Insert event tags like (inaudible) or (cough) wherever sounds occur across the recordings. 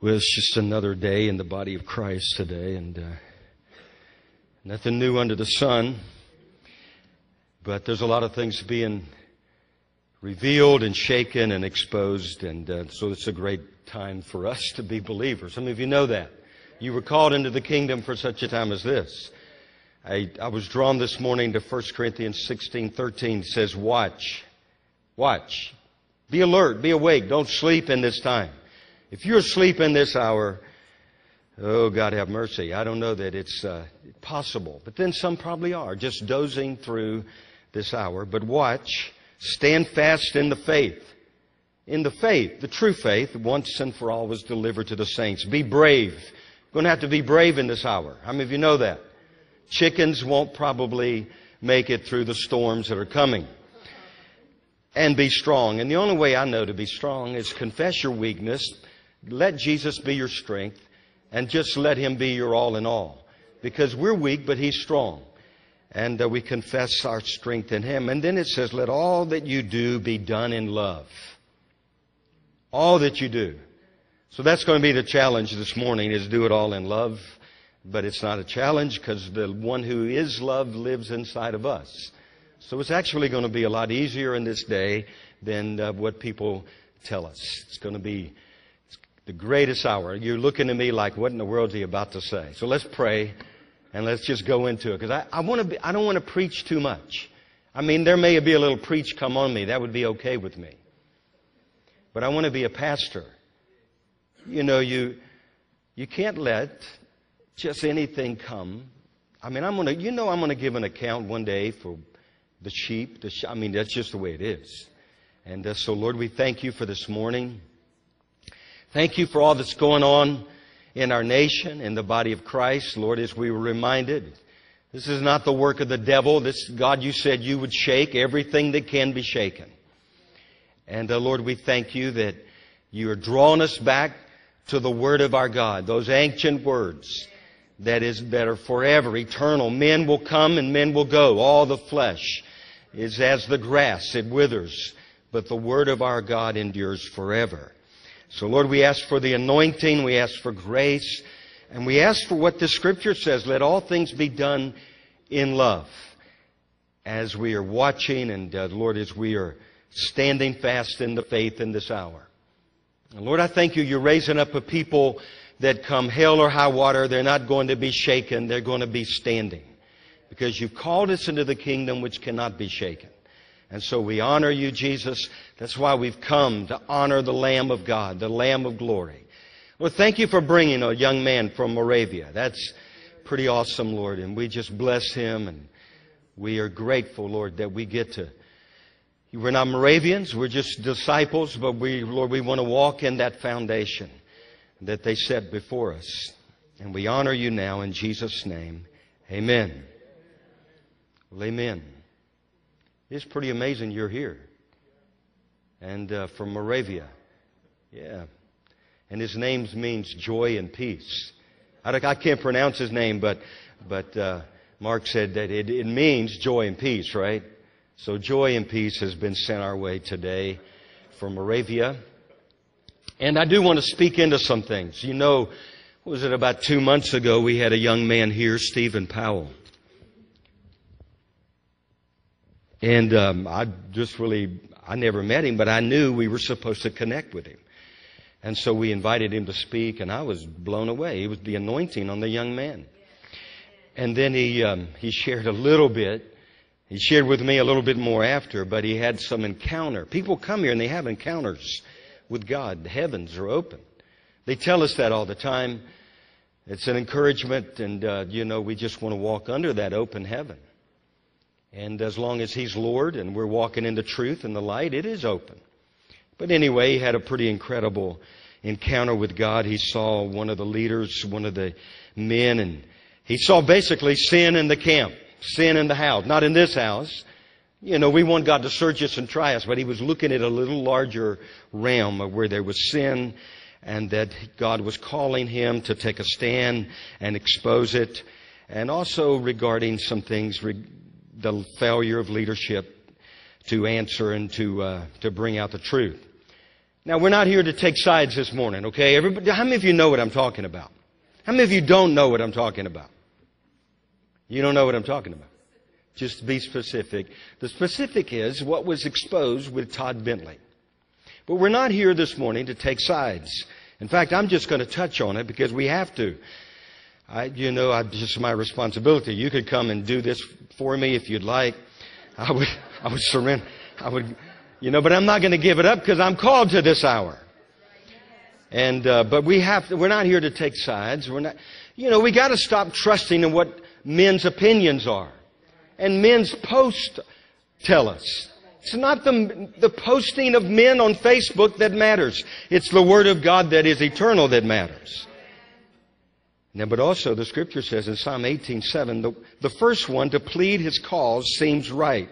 Well, it's just another day in the body of Christ today, and uh, nothing new under the sun. But there's a lot of things being revealed and shaken and exposed, and uh, so it's a great time for us to be believers. Some of you know that. You were called into the kingdom for such a time as this. I, I was drawn this morning to 1 Corinthians 16 13 says, Watch. Watch. Be alert. Be awake. Don't sleep in this time. If you're asleep in this hour, oh, God have mercy. I don't know that it's uh, possible. But then some probably are, just dozing through this hour. But watch. Stand fast in the faith. In the faith, the true faith, once and for all was delivered to the saints. Be brave. Going to have to be brave in this hour. How many of you know that? Chickens won't probably make it through the storms that are coming. And be strong. And the only way I know to be strong is confess your weakness, let Jesus be your strength, and just let Him be your all in all. Because we're weak, but He's strong. And uh, we confess our strength in Him. And then it says, let all that you do be done in love. All that you do. So that's going to be the challenge this morning is do it all in love. But it's not a challenge because the one who is love lives inside of us. So it's actually going to be a lot easier in this day than uh, what people tell us. It's going to be the greatest hour. You're looking at me like, what in the world is he about to say? So let's pray and let's just go into it because I, I want to be, I don't want to preach too much. I mean, there may be a little preach come on me. That would be okay with me. But I want to be a pastor. You know, you, you can't let just anything come. I mean, I'm going to, you know, I'm going to give an account one day for the sheep. The sh- I mean, that's just the way it is. And uh, so, Lord, we thank you for this morning. Thank you for all that's going on in our nation, in the body of Christ. Lord, as we were reminded, this is not the work of the devil. This, God, you said you would shake everything that can be shaken. And uh, Lord, we thank you that you are drawing us back to the Word of our God, those ancient words that is are forever, eternal. Men will come and men will go. All the flesh is as the grass, it withers, but the Word of our God endures forever. So Lord, we ask for the anointing, we ask for grace, and we ask for what the Scripture says. Let all things be done in love. As we are watching and uh, Lord, as we are standing fast in the faith in this hour. Lord, I thank you. You're raising up a people that come hell or high water. They're not going to be shaken. They're going to be standing. Because you've called us into the kingdom which cannot be shaken. And so we honor you, Jesus. That's why we've come to honor the Lamb of God, the Lamb of glory. Well, thank you for bringing a young man from Moravia. That's pretty awesome, Lord. And we just bless him and we are grateful, Lord, that we get to we're not Moravians, we're just disciples, but we, Lord, we want to walk in that foundation that they set before us. And we honor you now in Jesus' name. Amen. Well, amen. It's pretty amazing you're here. And uh, from Moravia. Yeah. And his name means joy and peace. I, I can't pronounce his name, but, but uh, Mark said that it, it means joy and peace, right? So joy and peace has been sent our way today from Moravia. And I do want to speak into some things. You know, was it about two months ago we had a young man here, Stephen Powell. And um, I just really, I never met him, but I knew we were supposed to connect with him. And so we invited him to speak, and I was blown away. It was the anointing on the young man. And then he, um, he shared a little bit he shared with me a little bit more after, but he had some encounter. People come here and they have encounters with God. The heavens are open. They tell us that all the time. It's an encouragement, and, uh, you know, we just want to walk under that open heaven. And as long as He's Lord and we're walking in the truth and the light, it is open. But anyway, he had a pretty incredible encounter with God. He saw one of the leaders, one of the men, and he saw basically sin in the camp sin in the house. Not in this house. You know, we want God to search us and try us, but he was looking at a little larger realm of where there was sin and that God was calling him to take a stand and expose it, and also regarding some things, the failure of leadership to answer and to, uh, to bring out the truth. Now, we're not here to take sides this morning, okay? Everybody, how many of you know what I'm talking about? How many of you don't know what I'm talking about? You don't know what I'm talking about. Just to be specific. The specific is what was exposed with Todd Bentley. But we're not here this morning to take sides. In fact, I'm just going to touch on it because we have to. I, you know, I, just my responsibility. You could come and do this for me if you'd like. I would, I would surrender. I would, you know, but I'm not going to give it up because I'm called to this hour. And, uh, but we have to, we're not here to take sides. We're not, you know, we got to stop trusting in what men's opinions are. And men's posts tell us. It's not the, the posting of men on Facebook that matters. It's the Word of God that is eternal that matters. Now, but also the scripture says in Psalm 18:7, the, the first one to plead his cause seems right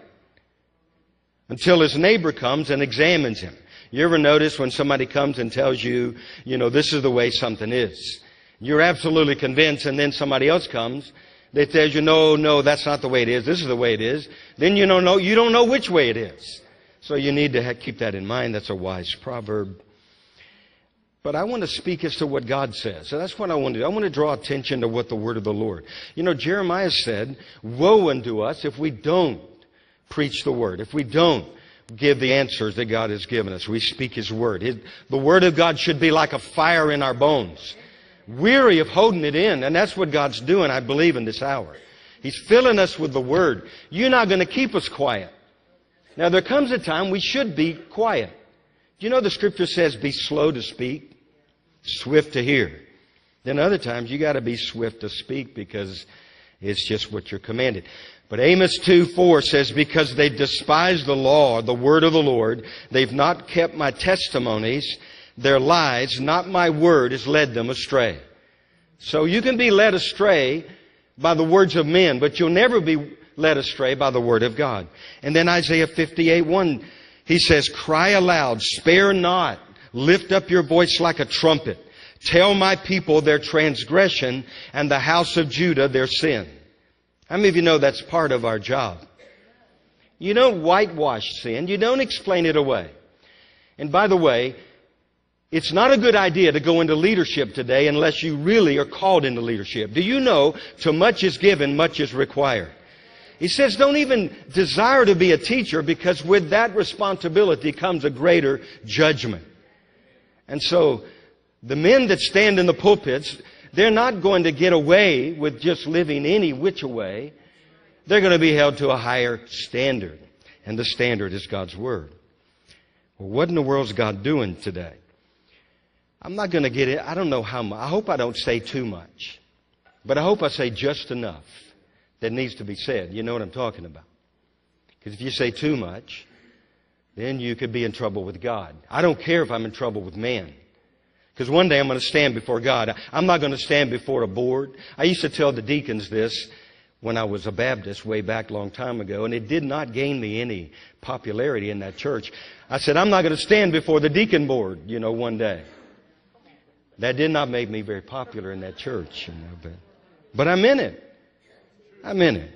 until his neighbor comes and examines him. You ever notice when somebody comes and tells you, you know, this is the way something is? You're absolutely convinced, and then somebody else comes that tells you, no, no, that's not the way it is. This is the way it is. Then you don't know, you don't know which way it is. So you need to keep that in mind. That's a wise proverb. But I want to speak as to what God says. So that's what I want to do. I want to draw attention to what the word of the Lord. You know, Jeremiah said, woe unto us if we don't preach the word, if we don't give the answers that God has given us. We speak his word. His, the word of God should be like a fire in our bones. Weary of holding it in. And that's what God's doing, I believe, in this hour. He's filling us with the word. You're not going to keep us quiet. Now, there comes a time we should be quiet. Do you know the scripture says, be slow to speak? swift to hear. Then other times you got to be swift to speak because it's just what you're commanded. But Amos 2 4 says, Because they despise the law, the word of the Lord, they've not kept my testimonies, their lies, not my word, has led them astray. So you can be led astray by the words of men, but you'll never be led astray by the word of God. And then Isaiah 58 1, he says, Cry aloud, spare not, lift up your voice like a trumpet. Tell my people their transgression and the house of Judah their sin. How many of you know that's part of our job? You don't whitewash sin. You don't explain it away. And by the way, it's not a good idea to go into leadership today unless you really are called into leadership. Do you know, to much is given, much is required? He says, don't even desire to be a teacher because with that responsibility comes a greater judgment. And so, the men that stand in the pulpits, they're not going to get away with just living any which way. They're going to be held to a higher standard. And the standard is God's Word. Well, what in the world is God doing today? I'm not going to get it. I don't know how much. I hope I don't say too much. But I hope I say just enough that needs to be said. You know what I'm talking about. Because if you say too much, then you could be in trouble with God. I don't care if I'm in trouble with man. Because one day I'm going to stand before God. I'm not going to stand before a board. I used to tell the deacons this when I was a Baptist way back a long time ago, and it did not gain me any popularity in that church. I said, I'm not going to stand before the deacon board, you know, one day. That did not make me very popular in that church, you know, but, but I'm in it. I'm in it.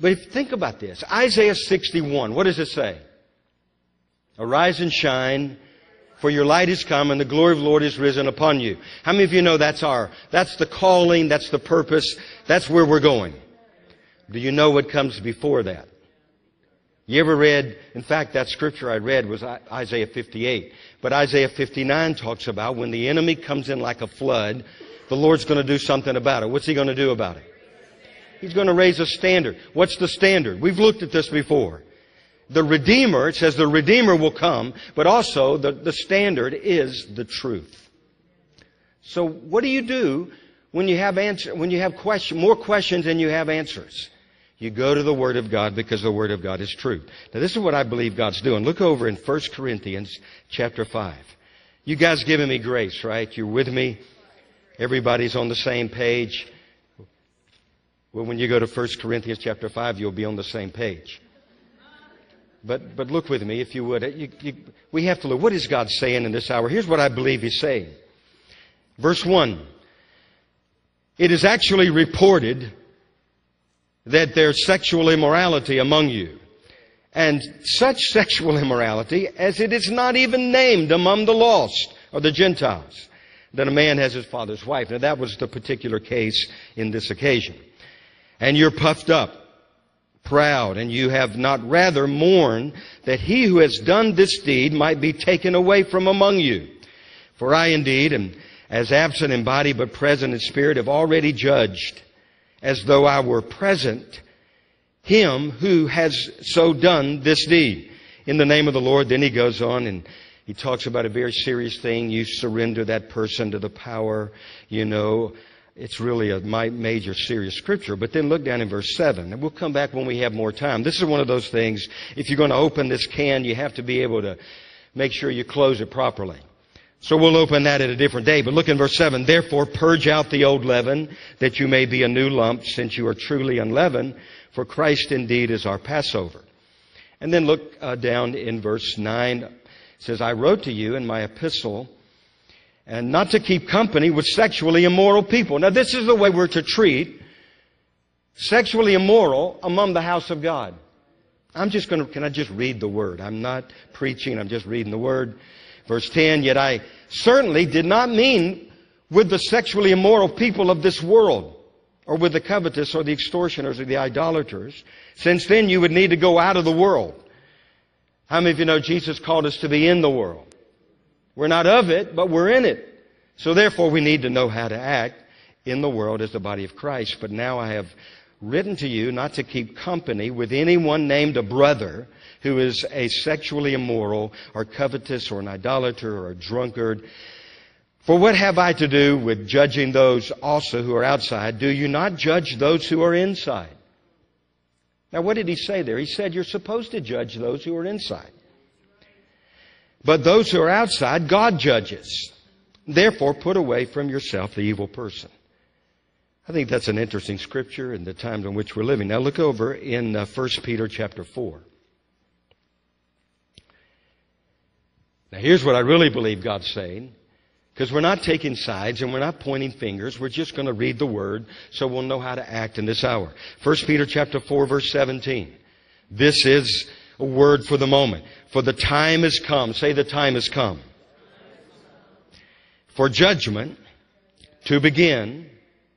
But if, think about this. Isaiah 61, what does it say? Arise and shine, for your light is come and the glory of the Lord is risen upon you. How many of you know that's our, that's the calling, that's the purpose, that's where we're going? Do you know what comes before that? You ever read, in fact, that scripture I read was Isaiah 58. But Isaiah 59 talks about when the enemy comes in like a flood, the Lord's going to do something about it. What's he going to do about it? He's going to raise a standard. What's the standard? We've looked at this before. The Redeemer, it says the Redeemer will come, but also the, the standard is the truth. So what do you do when you have answer, when you have question, more questions than you have answers? You go to the Word of God because the Word of God is true. Now this is what I believe God's doing. Look over in 1 Corinthians chapter 5. You guys giving me grace, right? You're with me? Everybody's on the same page. Well, when you go to 1 Corinthians chapter 5, you'll be on the same page. But, but look with me, if you would. You, you, we have to look. What is God saying in this hour? Here's what I believe He's saying. Verse 1. It is actually reported that there's sexual immorality among you. And such (laughs) sexual immorality as it is not even named among the lost or the Gentiles. That a man has his father's wife. Now that was the particular case in this occasion. And you're puffed up, proud, and you have not rather mourned that he who has done this deed might be taken away from among you. For I indeed am as absent in body but present in spirit have already judged as though I were present him who has so done this deed. In the name of the Lord, then he goes on and he talks about a very serious thing. You surrender that person to the power, you know. It's really a major serious scripture. But then look down in verse 7. And we'll come back when we have more time. This is one of those things, if you're going to open this can, you have to be able to make sure you close it properly. So we'll open that at a different day. But look in verse 7. Therefore purge out the old leaven, that you may be a new lump, since you are truly unleavened. For Christ indeed is our Passover. And then look uh, down in verse 9. It says, I wrote to you in my epistle, and not to keep company with sexually immoral people. Now this is the way we're to treat sexually immoral among the house of God. I'm just going to, can I just read the word? I'm not preaching, I'm just reading the word. Verse 10, yet I certainly did not mean with the sexually immoral people of this world, or with the covetous, or the extortioners, or the idolaters, since then you would need to go out of the world. How many of you know Jesus called us to be in the world? We're not of it, but we're in it. So therefore we need to know how to act in the world as the body of Christ. But now I have written to you not to keep company with anyone named a brother who is a sexually immoral or covetous or an idolater or a drunkard. For what have I to do with judging those also who are outside? Do you not judge those who are inside? Now, what did he say there? He said you're supposed to judge those who are inside. But those who are outside, God judges. Therefore, put away from yourself the evil person. I think that's an interesting scripture in the times in which we're living. Now look over in uh, 1 Peter chapter 4. Now here's what I really believe God's saying. Because we're not taking sides and we're not pointing fingers. We're just going to read the word so we'll know how to act in this hour. 1 Peter chapter 4 verse 17. This is a word for the moment. For the time has come. Say the time has come. For judgment to begin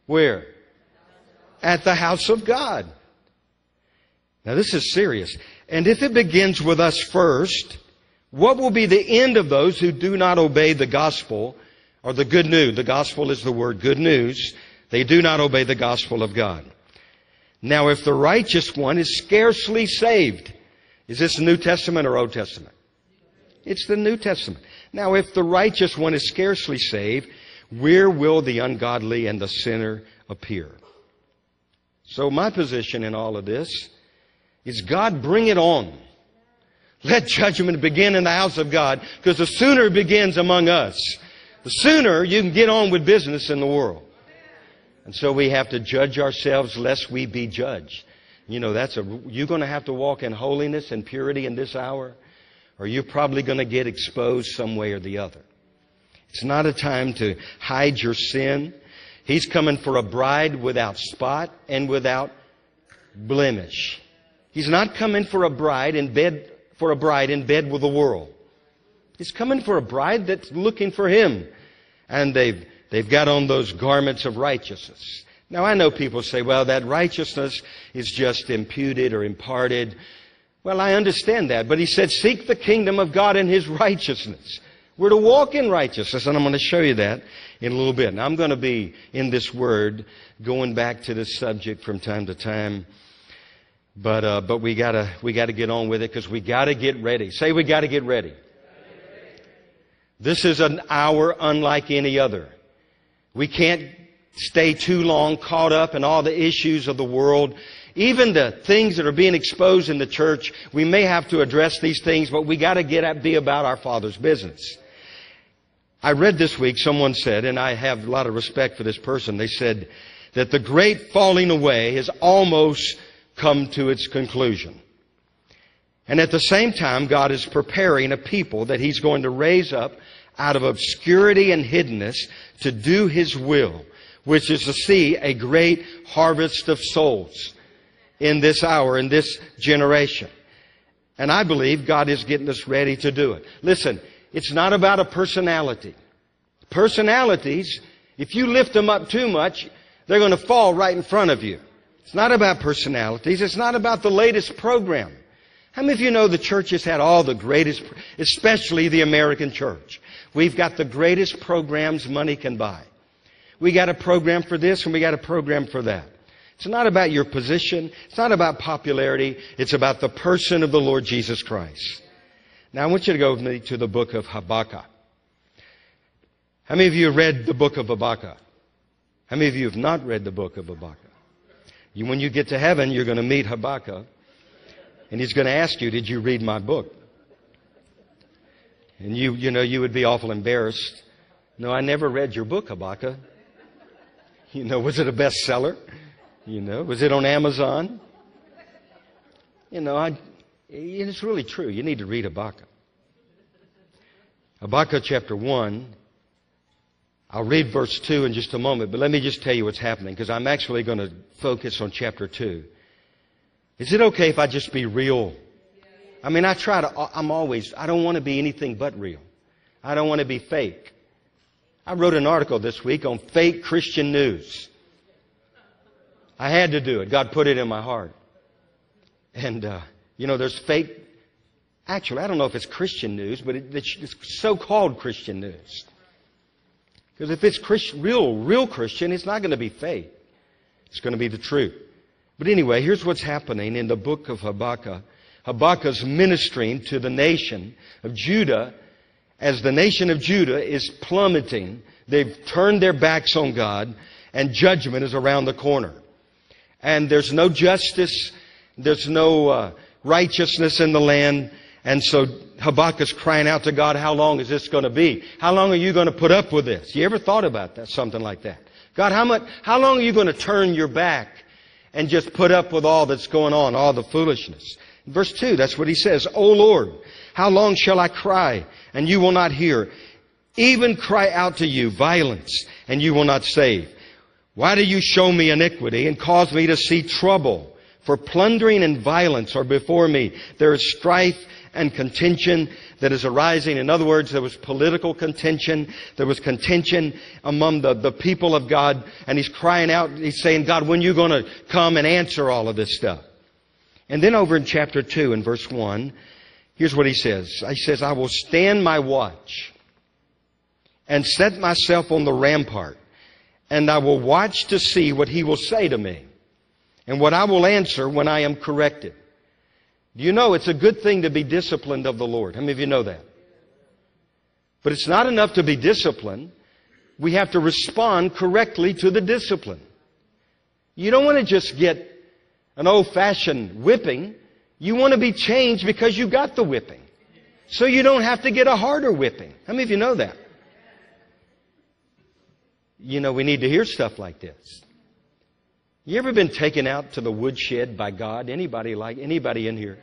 where? At the house of God. Now this is serious. And if it begins with us first, what will be the end of those who do not obey the gospel or the good news? The gospel is the word good news. They do not obey the gospel of God. Now, if the righteous one is scarcely saved, is this the New Testament or Old Testament? It's the New Testament. Now, if the righteous one is scarcely saved, where will the ungodly and the sinner appear? So my position in all of this is God bring it on. Let judgment begin in the house of God, because the sooner it begins among us, the sooner you can get on with business in the world. And so we have to judge ourselves lest we be judged. You know, that's a, you're going to have to walk in holiness and purity in this hour, or you're probably going to get exposed some way or the other. It's not a time to hide your sin. He's coming for a bride without spot and without blemish. He's not coming for a bride in bed for a bride in bed with the world. He's coming for a bride that's looking for him. And they've, they've got on those garments of righteousness. Now I know people say, well, that righteousness is just imputed or imparted. Well, I understand that, but he said, seek the kingdom of God and his righteousness. We're to walk in righteousness, and I'm going to show you that in a little bit. Now, I'm going to be in this word going back to this subject from time to time. But, uh, but we gotta, we gotta get on with it because we gotta get ready. Say we gotta get ready. This is an hour unlike any other. We can't stay too long caught up in all the issues of the world. Even the things that are being exposed in the church, we may have to address these things, but we gotta get at, be about our Father's business. I read this week, someone said, and I have a lot of respect for this person, they said that the great falling away is almost come to its conclusion. And at the same time, God is preparing a people that He's going to raise up out of obscurity and hiddenness to do His will, which is to see a great harvest of souls in this hour, in this generation. And I believe God is getting us ready to do it. Listen, it's not about a personality. Personalities, if you lift them up too much, they're going to fall right in front of you. It's not about personalities. It's not about the latest program. How many of you know the church has had all the greatest, especially the American church? We've got the greatest programs money can buy. We got a program for this and we got a program for that. It's not about your position. It's not about popularity. It's about the person of the Lord Jesus Christ. Now I want you to go with me to the book of Habakkuk. How many of you have read the book of Habakkuk? How many of you have not read the book of Habakkuk? You, when you get to heaven, you're going to meet Habakkuk. And he's going to ask you, did you read my book? And you, you know, you would be awful embarrassed. No, I never read your book, Habakkuk. (laughs) You know, was it a bestseller? You know, was it on Amazon? You know, I, it's really true. You need to read Habakkuk. Habakkuk chapter 1. I'll read verse 2 in just a moment, but let me just tell you what's happening because I'm actually going to focus on chapter 2. Is it okay if I just be real? I mean, I try to, I'm always, I don't want to be anything but real. I don't want to be fake. I wrote an article this week on fake Christian news. I had to do it. God put it in my heart. And, uh, you know, there's fake, actually, I don't know if it's Christian news, but it, it's so-called Christian news. Because if it's real, real Christian, it's not going to be fake. It's going to be the truth. But anyway, here's what's happening in the book of Habakkuk. Habakkuk's ministering to the nation of Judah as the nation of Judah is plummeting. They've turned their backs on God and judgment is around the corner. And there's no justice. There's no uh, righteousness in the land. And so Habakkuk's crying out to God, how long is this going to be? How long are you going to put up with this? You ever thought about that? Something like that. God, how much, how long are you going to turn your back and just put up with all that's going on, all the foolishness? Verse 2, that's what he says. O Lord, how long shall I cry and you will not hear? Even cry out to you violence and you will not save. Why do you show me iniquity and cause me to see trouble? For plundering and violence are before me. There is strife and contention that is arising. In other words, there was political contention. There was contention among the, the people of God. And he's crying out, he's saying, God, when are you going to come and answer all of this stuff? And then over in chapter 2 in verse 1, here's what he says. He says, I will stand my watch and set myself on the rampart and I will watch to see what he will say to me and what I will answer when I am corrected. Do you know it's a good thing to be disciplined of the Lord? How many of you know that? But it's not enough to be disciplined. We have to respond correctly to the discipline. You don't want to just get an old fashioned whipping. You want to be changed because you got the whipping. So you don't have to get a harder whipping. How many of you know that? you know, we need to hear stuff like this. You ever been taken out to the woodshed by God? Anybody like anybody in here?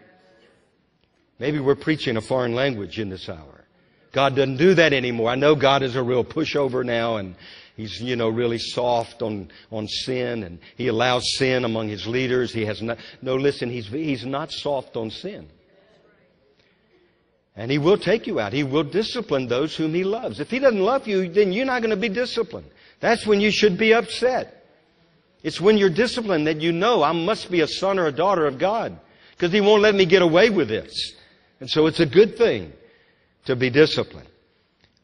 Maybe we're preaching a foreign language in this hour. God doesn't do that anymore. I know God is a real pushover now and he's, you know, really soft on, on sin and he allows sin among his leaders. He has no, no listen, he's, he's not soft on sin. And he will take you out. He will discipline those whom he loves. If he doesn't love you, then you're not going to be disciplined. That's when you should be upset. It's when you're disciplined that you know I must be a son or a daughter of God because He won't let me get away with this. And so it's a good thing to be disciplined.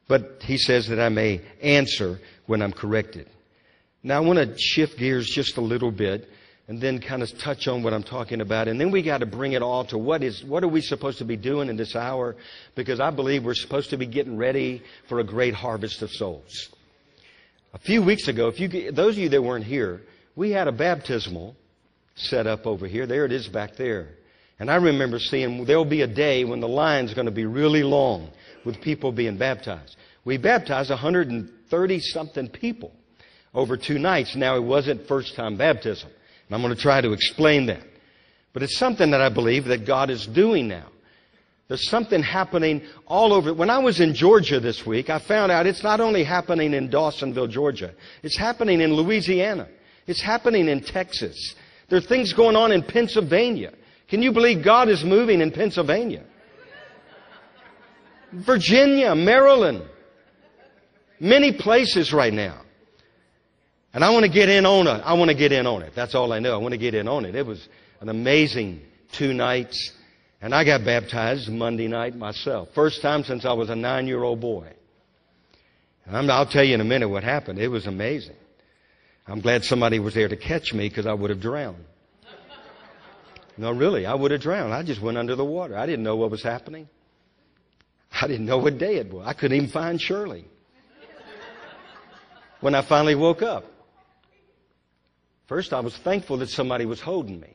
But He says that I may answer when I'm corrected. Now I want to shift gears just a little bit and then kind of touch on what I'm talking about. And then we got to bring it all to what is, what are we supposed to be doing in this hour? Because I believe we're supposed to be getting ready for a great harvest of souls. A few weeks ago, if you, those of you that weren't here, we had a baptismal set up over here. There it is back there. And I remember seeing there'll be a day when the line's going to be really long with people being baptized. We baptized 130 something people over two nights. Now it wasn't first time baptism. And I'm going to try to explain that. But it's something that I believe that God is doing now. There's something happening all over. When I was in Georgia this week, I found out it's not only happening in Dawsonville, Georgia. It's happening in Louisiana. It's happening in Texas. There are things going on in Pennsylvania. Can you believe God is moving in Pennsylvania? Virginia, Maryland, many places right now. And I want to get in on it. I want to get in on it. That's all I know. I want to get in on it. It was an amazing two nights. And I got baptized Monday night myself. First time since I was a nine year old boy. And I'll tell you in a minute what happened. It was amazing. I'm glad somebody was there to catch me because I would have drowned. No, really, I would have drowned. I just went under the water. I didn't know what was happening. I didn't know what day it was. I couldn't even find Shirley. When I finally woke up, first I was thankful that somebody was holding me.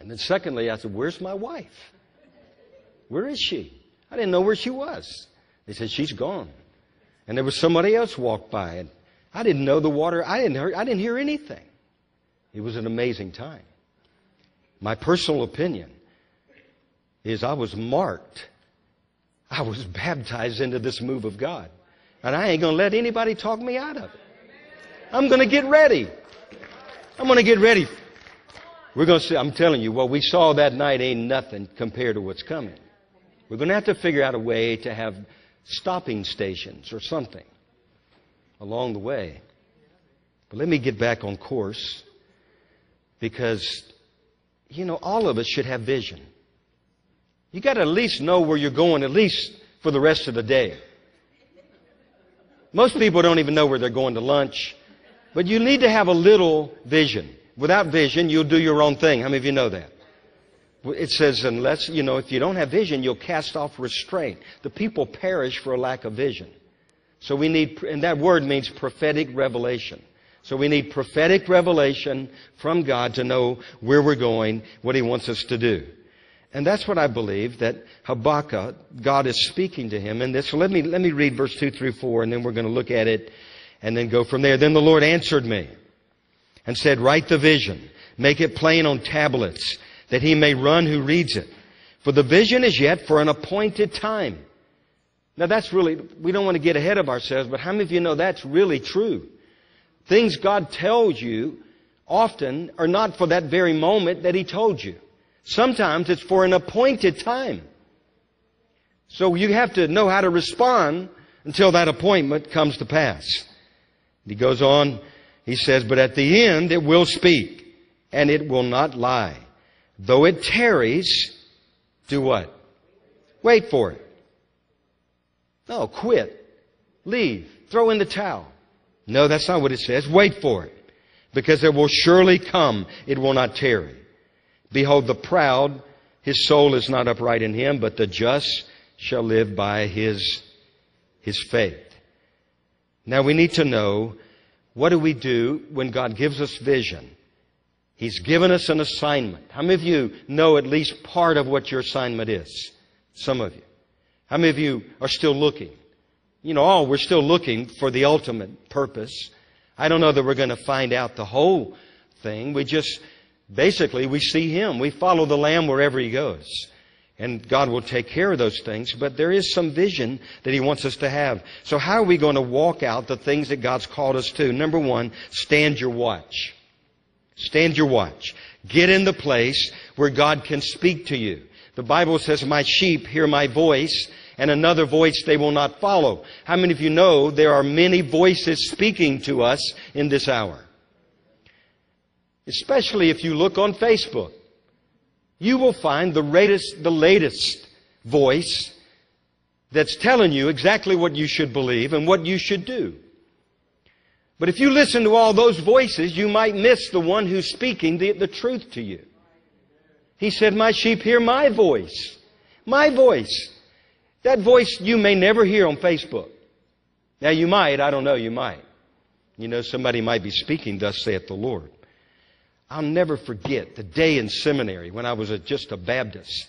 And then secondly, I said, Where's my wife? Where is she? I didn't know where she was. They said, She's gone. And there was somebody else walked by, and I didn't know the water. I didn't hear, I didn't hear anything. It was an amazing time. My personal opinion is I was marked. I was (laughs) baptized into this move of God. And I ain't going to let anybody talk me out of it. I'm going to get ready. I'm going to get ready. We're going to see, I'm telling you, what we saw that night ain't nothing compared to what's coming. We're going to have to figure out a way to have stopping stations or something along the way. But let me get back on course because, you know, all of us should have vision. You got to at least know where you're going, at least for the rest of the day. Most people don't even know where they're going to lunch, but you need to have a little vision. Without vision, you'll do your own thing. How many of you know that? It says, unless, you know, if you don't have vision, you'll cast off restraint. The people perish for a lack of vision. So we need, and that word means prophetic revelation. So we need prophetic revelation from God to know where we're going, what He wants us to do. And that's what I believe that Habakkuk, God is speaking to him in this. So let me, let me read verse 2 through 4 and then we're going to look at it and then go from there. Then the Lord answered me and said, write the vision, make it plain on tablets that he may run who reads it. For the vision is yet for an appointed time. Now that's really, we don't want to get ahead of ourselves, but how many of you know that's really true? Things God tells you often are not for that very moment that He told you. Sometimes it's for an appointed time. So you have to know how to respond until that appointment comes to pass. He goes on, he says, but at the end it will speak and it will not lie. Though it tarries, do what? Wait for it. No, quit. Leave. Throw in the towel. No, that's not what it says. Wait for it. Because it will surely come. It will not tarry. Behold, the proud, his soul is not upright in him, but the just shall live by his, his faith. Now we need to know what do we do when God gives us vision? He's given us an assignment. How many of you know at least part of what your assignment is? Some of you. How many of you are still looking? You know, all we're still looking for the ultimate purpose. I don't know that we're going to find out the whole thing. We just, basically, we see Him. We follow the Lamb wherever He goes. And God will take care of those things, but there is some vision that He wants us to have. So how are we going to walk out the things that God's called us to? Number one, stand your watch. Stand your watch. Get in the place where God can speak to you. The Bible says, My sheep hear my voice, and another voice they will not follow. How many of you know there are many voices speaking to us in this hour? Especially if you look on Facebook. You will find the latest, the latest voice that's telling you exactly what you should believe and what you should do. But if you listen to all those voices, you might miss the one who's speaking the, the truth to you. He said, My sheep hear my voice. My voice. That voice you may never hear on Facebook. Now you might, I don't know, you might. You know, somebody might be speaking, thus saith the Lord. I'll never forget the day in seminary when I was a, just a Baptist.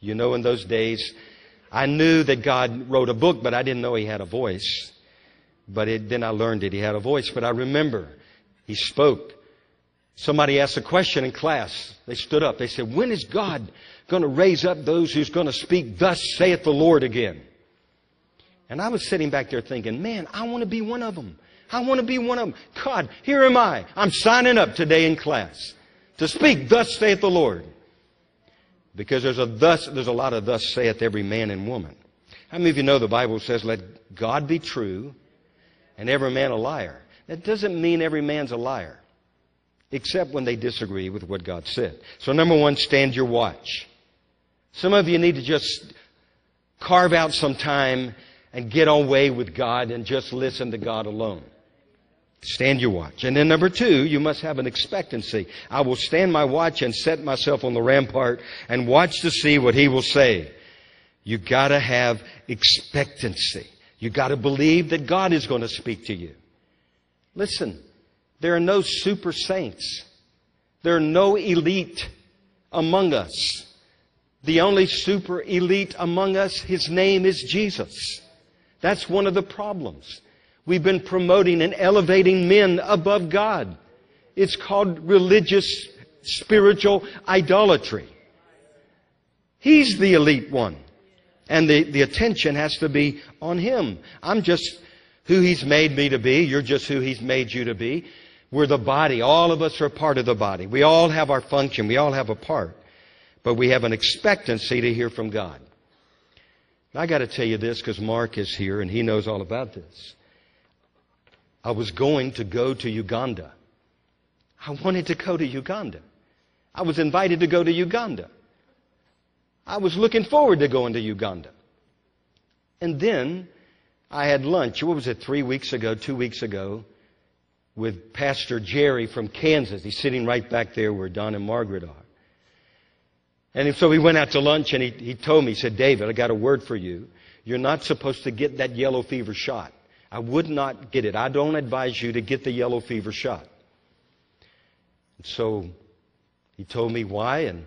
You know, in those days, I knew that God wrote a book, but I didn't know He had a voice. But it, then I learned that He had a voice. But I remember He spoke Somebody asked a question in class. They stood up. They said, When is God going to raise up those who's going to speak, Thus saith the Lord again? And I was sitting back there thinking, Man, I want to be one of them. I want to be one of them. God, here am I. I'm signing up today in class to speak, Thus saith the Lord. Because there's a thus, there's a lot of thus saith every man and woman. How many of you know the Bible says, let God be true and every man a liar? That doesn't mean every man's a liar, except when they disagree with what God said. So number one, stand your watch. Some of you need to just carve out some time and get away with God and just listen to God alone. Stand your watch. And then number two, you must have an expectancy. I will stand my watch and set myself on the rampart and watch to see what he will say. You gotta have expectancy. You gotta believe that God is to speak to you. Listen, there are no super saints. There are no elite among us. The only super elite among us, his name is Jesus. That's one of the problems. We've been promoting and elevating men above God. It's called religious, spiritual idolatry. He's the elite one. And the, the attention has to be on Him. I'm just who He's made me to be. You're just who He's made you to be. We're the body. All of us are part of the body. We all have our function. We all have a part. But we have an expectancy to hear from God. I got to tell you this because Mark is here and he knows all about this. I was going to go to Uganda. I wanted to go to Uganda. I was invited to go to Uganda. I was looking forward to going to Uganda. And then I had lunch, what was it, three weeks ago, two weeks ago, with Pastor Jerry from Kansas. He's sitting right back there where Don and Margaret are. And so we went out to lunch and he, he told me, he said, David, I got a word for you. You're not supposed to get that yellow fever shot. I would not get it. I don't advise you to get the yellow fever shot. And so he told me why. And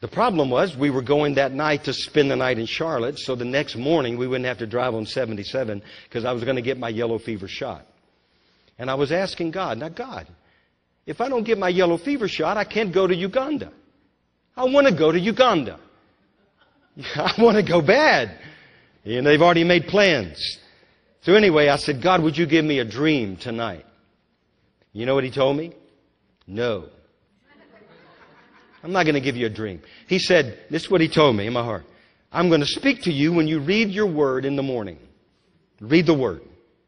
the problem was we were going that night to spend the night in Charlotte. So the next morning we wouldn't have to drive on 77 because I was going to get my yellow fever shot. And I was asking God, now God, if I don't get my yellow fever shot, I can't go to Uganda. I want to go to Uganda. (laughs) I want to go bad. And they've already made plans. So anyway, I said, God, would you give me a dream tonight? You know what he told me? No. I'm not going to give you a dream. He said, this is what he told me in my heart. I'm going to speak to you when you read your word in the morning. Read the word.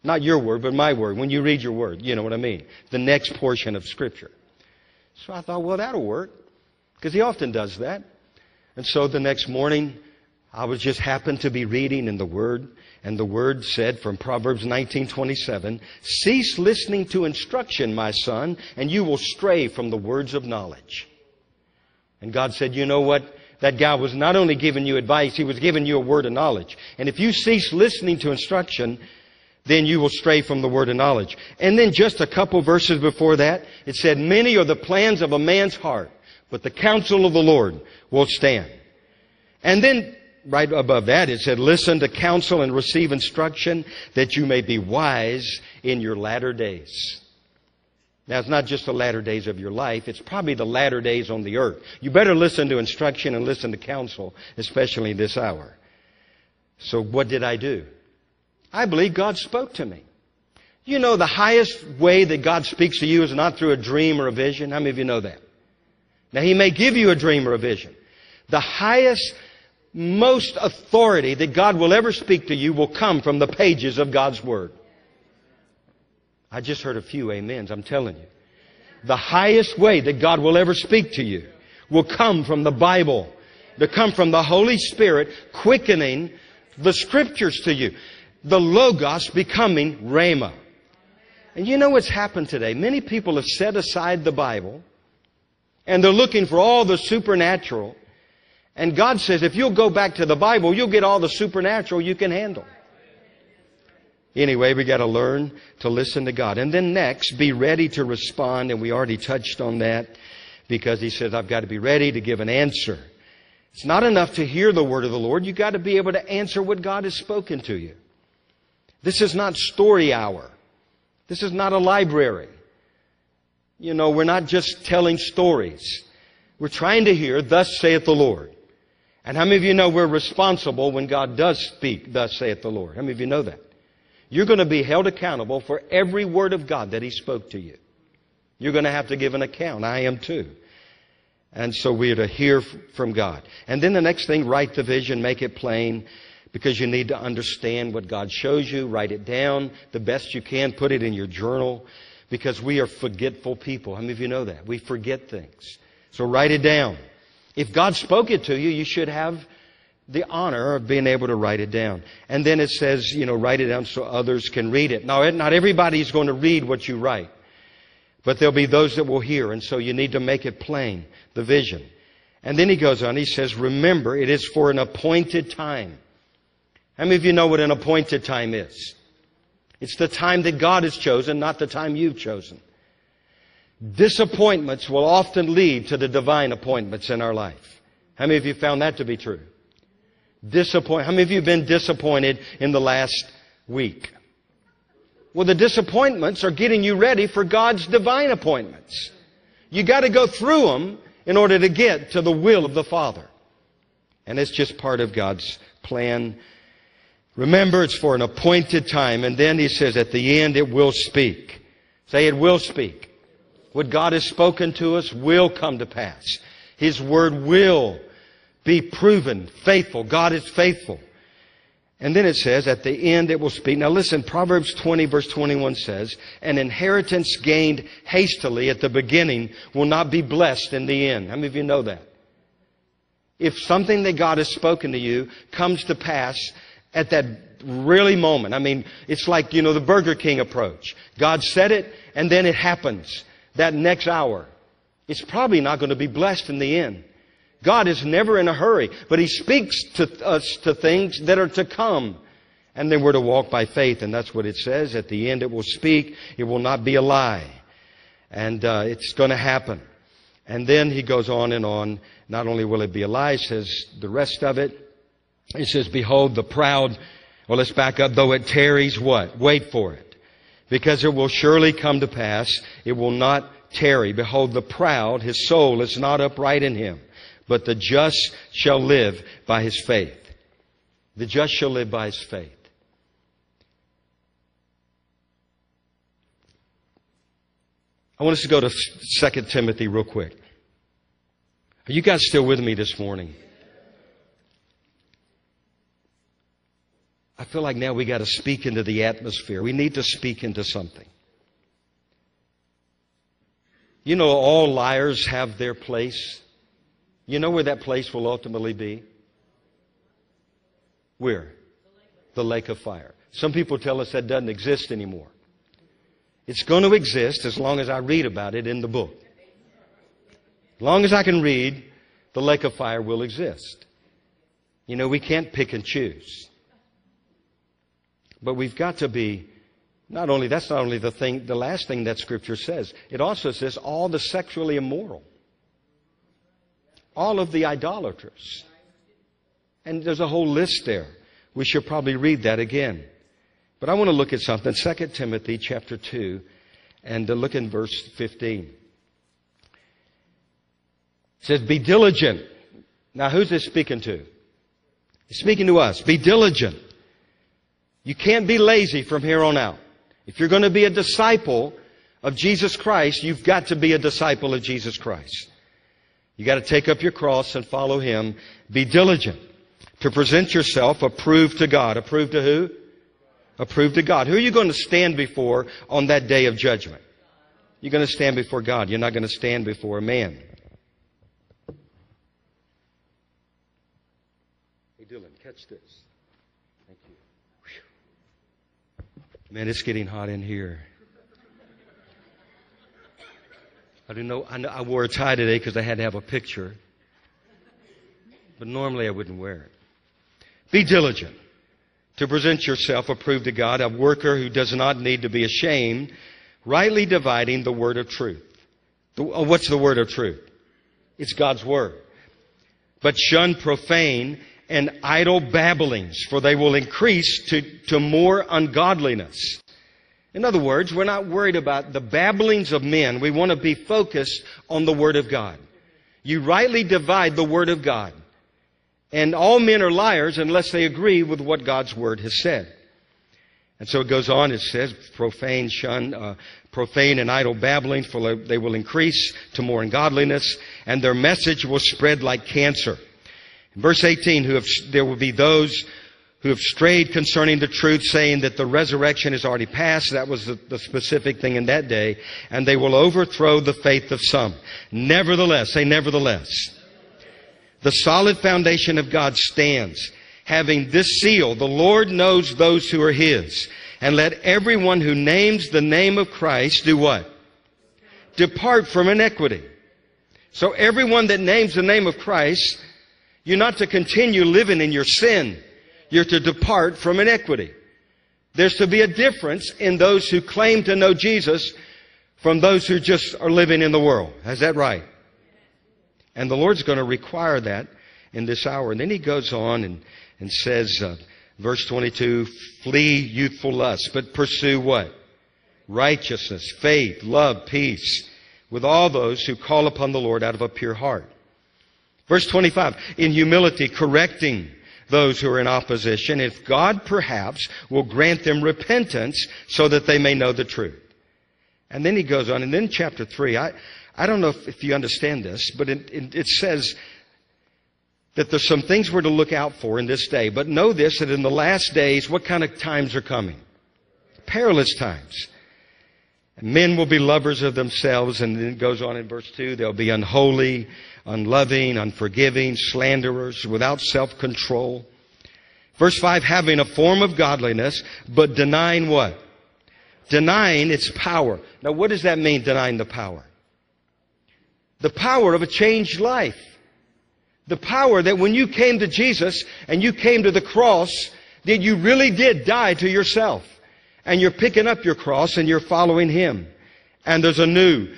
Not your word, but my word. When you read your word, you know what I mean. The next portion of scripture. So I thought, well, that'll work. Because he often does that. And so the next morning, I was just happened to be reading in the Word, and the Word said from Proverbs 19:27, "Cease listening to instruction, my son, and you will stray from the words of knowledge." And God said, "You know what? That guy was not only giving you advice, he was giving you a word of knowledge. And if you cease listening to instruction, then you will stray from the word of knowledge." And then just a couple verses before that, it said, "Many are the plans of a man's heart, but the counsel of the Lord will stand." And then right above that, it said, listen to counsel and receive instruction that you may be wise in your latter days. Now, it's not just the latter days of your life, it's probably the latter days on the earth. You better listen to instruction and listen to counsel, especially this hour. So, what did I do? I believe God spoke to me. You know, the highest way that God speaks to you is not through a dream or a vision. How many of you know that? Now, He may give you a dream or a vision. The highest most authority that God will ever speak to you will come from the pages of God's Word. I just heard a few amens, I'm telling you. The highest way that God will ever speak to you will come from the Bible, to come from the Holy Spirit quickening the Scriptures to you. The Logos becoming Rhema. And you know what's happened today? Many people have set aside the Bible and they're looking for all the supernatural and God says, if you'll go back to the Bible, you'll get all the supernatural you can handle. Anyway, we got to learn to listen to God. And then next, be ready to respond. And we already touched on that because he says, I've got to be ready to give an answer. It's not enough to hear the word of the Lord. You've got to be able to answer what God has spoken to you. This is not story hour. This is not a library. You know, we're not just telling stories. We're trying to hear, thus saith the Lord. And how many of you know we're responsible when God does speak, thus saith the Lord? How many of you know that? You're going to be held accountable for every word of God that He spoke to you. You're going to have to give an account. I am too. And so we are to hear from God. And then the next thing, write the vision, make it plain, because you need to understand what God shows you. Write it down the best you can. Put it in your journal, because we are forgetful people. How many of you know that? We forget things. So write it down. If God spoke it to you, you should have the honor of being able to write it down. And then it says, you know, write it down so others can read it. Now, not everybody's going to read what you write. But there'll be those that will hear, and so you need to make it plain, the vision. And then he goes on, he says, remember, it is for an appointed time. How many of you know what an appointed time is? It's the time that God has chosen, not the time you've chosen. Disappointments will often lead to the divine appointments in our life. How many of you found that to be true? Disappoint. How many of you have been disappointed in the last week? Well, the disappointments are getting you ready for God's divine appointments. You got to go through them in order to get to the will of the Father. And it's just part of God's plan. Remember, it's for an appointed time. And then he says, at the end, it will speak. Say, it will speak. What God has spoken to us will come to pass. His word will be proven faithful. God is faithful. And then it says, at the end it will speak. Now listen, Proverbs 20 verse 21 says, an inheritance gained hastily at the beginning will not be blessed in the end. How many of you know that? If something that God has spoken to you comes to pass at that really moment, I mean, it's like, you know, the Burger King approach. God said it, and then it happens that next hour. It's probably not going to be blessed in the end. God is never in a hurry, but He speaks to us to things that are to come. And then we're to walk by faith, and that's what it says. At the end, it will speak. It will not be a lie. And uh, it's going to happen. And then he goes on and on. Not only will it be a lie, says the rest of it. He says, Behold, the proud. Well, let's back up. Though it tarries, what? Wait for it. Because it will surely come to pass. It will not tarry. Behold, the proud, his soul is not upright in him but the just shall live by his faith. The just shall live by his faith. I want us to go to 2 Timothy real quick. Are you guys still with me this morning? I feel like now we got to speak into the atmosphere. We need to speak into something. You know, all liars have their place. You know where that place will ultimately be? Where? The lake of fire. Some people tell us that doesn't exist anymore. It's going to exist as long as I read about it in the book. As long as I can read, the lake of fire will exist. You know, we can't pick and choose. But we've got to be not only that's not only the thing the last thing that scripture says. It also says all the sexually immoral all of the idolaters. And there's a whole list there. We should probably read that again. But I want to look at something. 2 Timothy chapter 2 and look in verse 15. It says, be diligent. Now who's this speaking to? He's speaking to us. Be diligent. You can't be lazy from here on out. If you're going to be a disciple of Jesus Christ, you've got to be a disciple of Jesus Christ. You got to take up your cross and follow Him. Be diligent to present yourself approved to God. Approved to who? Approved to God. Who are you going to stand before on that day of judgment? You're going to stand before God. You're not going to stand before a man. Hey, Dylan, catch this. Thank you. Man, it's getting hot in here. I didn't know. I, know, I wore a tie today because I had to have a picture. But normally I wouldn't wear it. Be diligent to present yourself approved to God, a worker who does not need to be ashamed, rightly dividing the word of truth. The, oh, what's the word of truth? It's God's word. But shun profane and idle babblings, for they will increase to, to more ungodliness. In other words, we're not worried about the babblings of men. We want to be focused on the Word of God. You rightly divide the Word of God. And all men are liars unless they agree with what God's Word has said. And so it goes on, it says, profane, shun, uh, profane and idle babbling, for they will increase to more ungodliness, and their message will spread like cancer. Verse 18, who have, there will be those who have strayed concerning the truth, saying that the resurrection is already past. That was the, the, specific thing in that day. And they will overthrow the faith of some. Nevertheless, say nevertheless. The solid foundation of God stands, having this seal, the Lord knows those who are His. And let everyone who names the name of Christ do what? Depart from iniquity. So everyone that names the name of Christ, you're not to continue living in your sin. You're to depart from iniquity. There's to be a difference in those who claim to know Jesus from those who just are living in the world. Is that right? And the Lord's going to require that in this hour. And then he goes on and, and says, uh, verse 22, flee youthful lusts, but pursue what? Righteousness, faith, love, peace with all those who call upon the Lord out of a pure heart. Verse 25, in humility, correcting those who are in opposition, if God perhaps will grant them repentance so that they may know the truth. And then he goes on, and then chapter 3, I, I don't know if, if you understand this, but it, it, it says that there's some things we're to look out for in this day. But know this, that in the last days, what kind of times are coming? Perilous times. Men will be lovers of themselves, and then it goes on in verse 2, they'll be unholy, unloving, unforgiving, slanderers, without self-control. Verse 5, having a form of godliness, but denying what? Denying its power. Now what does that mean, denying the power? The power of a changed life. The power that when you came to Jesus and you came to the cross, that you really did die to yourself and you're picking up your cross and you're following Him. And there's a new,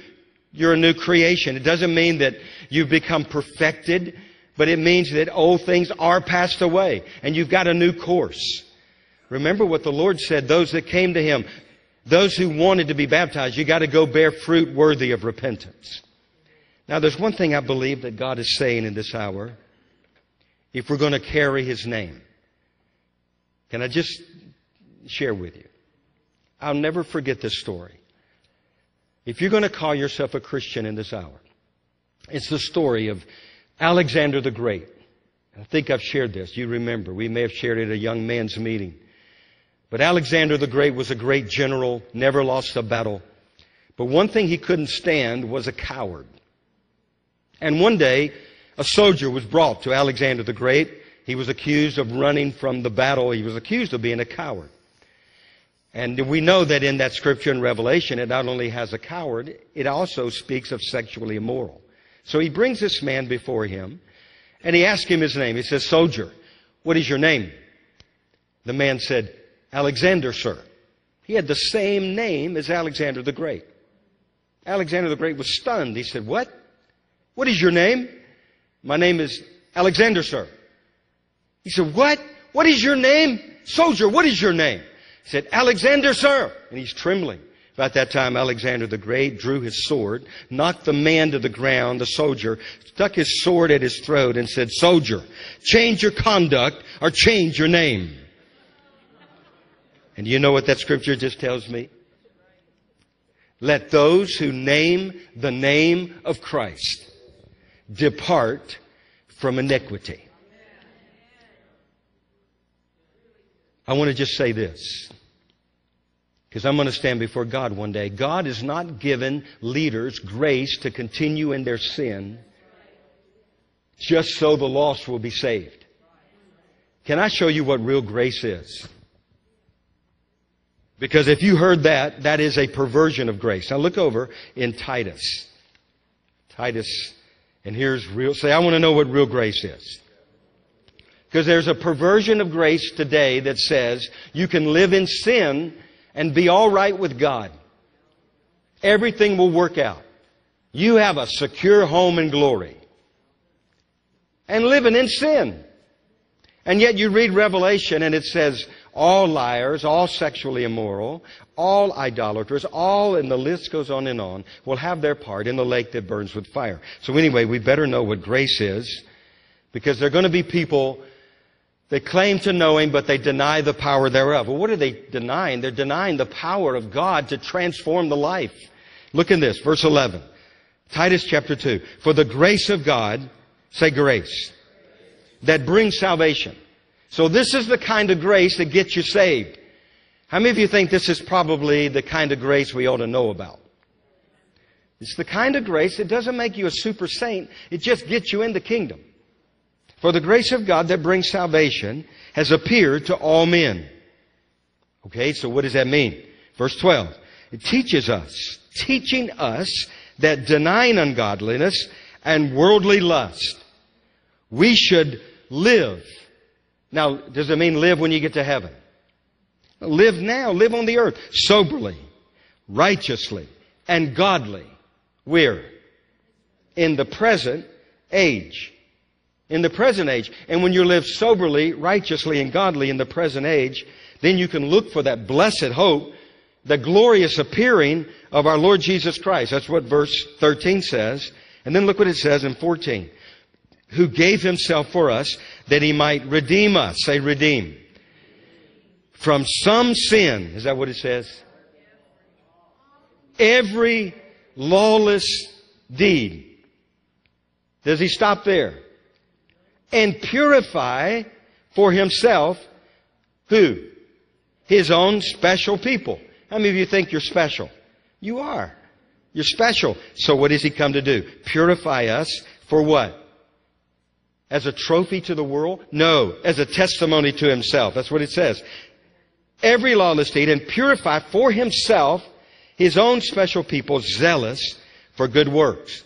you're a new creation. It doesn't mean that you've become perfected, but it means that old things are passed away and you've got a new course. Remember what the Lord said, those that came to Him, those who wanted to be baptized, you got to go bear fruit worthy of repentance. Now there's one thing I believe that God is saying in this hour. If we're going to carry His name. Can I just share with you? I'll never forget this story. If you're going to call yourself a Christian in this hour, it's the story of Alexander the Great. I think I've shared this. You remember. We may have shared it at a young man's meeting. But Alexander the Great was a great general, never lost a battle. But one thing he couldn't stand was a coward. And one day, a soldier was brought to Alexander the Great. He was accused of running from the battle. He was accused of being a coward. And we know that in that scripture in Revelation, it not only has a coward, it also speaks of sexually immoral. So he brings this man before him, and he asks him his name. He says, Soldier, what is your name? The man said, Alexander, sir. He had the same name as Alexander the Great. Alexander the Great was stunned. He said, What? What is your name? My name is Alexander, sir. He said, What? What is your name? Soldier, what is your name? He said, Alexander, sir. And he's trembling. About that time, Alexander the Great drew his sword, knocked the man to the ground, the soldier, stuck his sword at his throat and said, Soldier, change your conduct or change your name. And you know what that scripture just tells me? Let those who name the name of Christ depart from iniquity. I want to just say this. Because I'm going to stand before God one day. God has not given leaders grace to continue in their sin just so the lost will be saved. Can I show you what real grace is? Because if you heard that, that is a perversion of grace. Now look over in Titus. Titus, and here's real, say, I want to know what real grace is. Because there's a perversion of grace today that says you can live in sin and be all right with God. Everything will work out. You have a secure home in glory. And living in sin. And yet you read Revelation and it says, all liars, all sexually immoral, all idolaters, all, and the list goes on and on, will have their part in the lake that burns with fire. So anyway, we better know what grace is, because there are going to be people that claim to know Him, but they deny the power thereof. Well, what are they denying? They're denying the power of God to transform the life. Look in this, verse 11. Titus chapter 2. For the grace of God, say grace, that brings salvation. So this is the kind of grace that gets you saved. How many of you think this is probably the kind of grace we ought to know about? It's the kind of grace that doesn't make you a super saint. It just gets you in the kingdom. For the grace of God that brings salvation has appeared to all men. Okay, so what does that mean? Verse 12. It teaches us, teaching us that denying ungodliness and worldly lust, we should live. Now, does it mean live when you get to heaven? Live now, live on the earth, soberly, righteously, and godly. Where? In the present age. In the present age. And when you live soberly, righteously, and godly in the present age, then you can look for that blessed hope, the glorious appearing of our Lord Jesus Christ. That's what verse 13 says. And then look what it says in 14. Who gave himself for us that he might redeem us. Say redeem. From some sin. Is that what it says? Every lawless deed. Does he stop there? And purify for himself who? His own special people. How many of you think you're special? You are. You're special. So what does he come to do? Purify us for what? As a trophy to the world? No, as a testimony to himself. That's what it says. Every lawless deed and purify for himself his own special people, zealous for good works.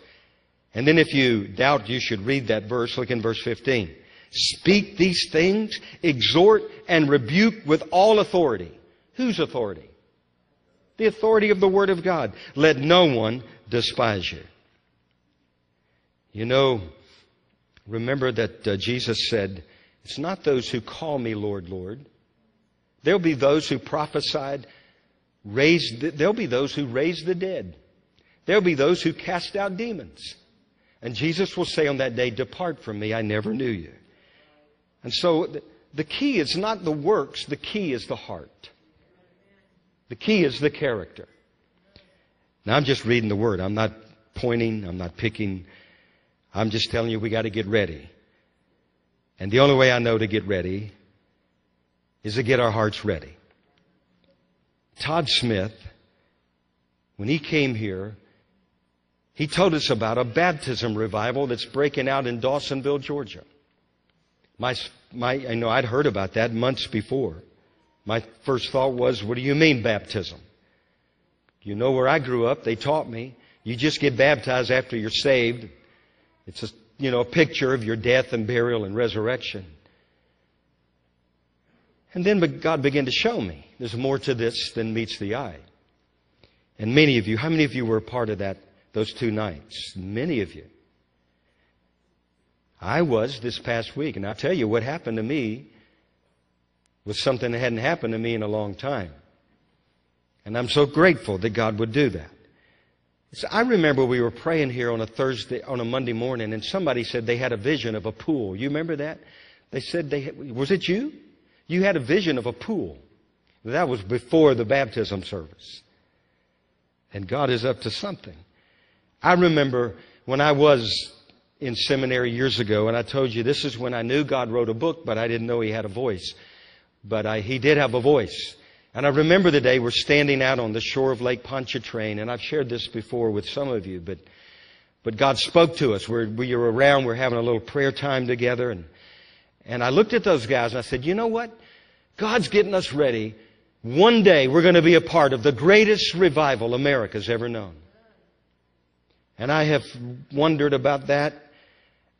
And then if you doubt, you should read that verse. Look in verse 15. Speak these things, exhort and rebuke with all authority. Whose authority? The authority of the Word of God. Let no one despise you. You know, remember that uh, Jesus said, It's not those who call me Lord, Lord. There'll be those who prophesied, raised, the, there'll be those who raised the dead. There'll be those who cast out demons. And Jesus will say on that day, Depart from me, I never knew you. And so the, key is not the works, the key is the heart. The key is the character. Now I'm just reading the word. I'm not pointing, I'm not picking. I'm just telling you we got to get ready. And the only way I know to get ready is to get our hearts ready. Todd Smith, when he came here, he told us about a baptism revival that's breaking out in Dawsonville, Georgia. My, my, I know I'd heard about that months before. My first thought was, what do you mean baptism? You know where I grew up, they taught me, you just get baptized after you're saved. It's a, you know, a picture of your death and burial and resurrection. And then God began to show me there's more to this than meets the eye. And many of you, how many of you were a part of that, those two nights? Many of you. I was this past week, and I'll tell you what happened to me was something that hadn't happened to me in a long time. And I'm so grateful that God would do that. So I remember we were praying here on a Thursday, on a Monday morning, and somebody said they had a vision of a pool. You remember that? They said they, was it you? You had a vision of a pool. That was before the baptism service. And God is up to something. I remember when I was in seminary years ago, and I told you this is when I knew God wrote a book, but I didn't know He had a voice. But I, He did have a voice. And I remember the day we're standing out on the shore of Lake Pontchartrain, and I've shared this before with some of you, but, but God spoke to us. We're, we were around, we're having a little prayer time together, and, and I looked at those guys and I said, you know what? God's getting us ready. One day we're going to be a part of the greatest revival America's ever known. And I have wondered about that,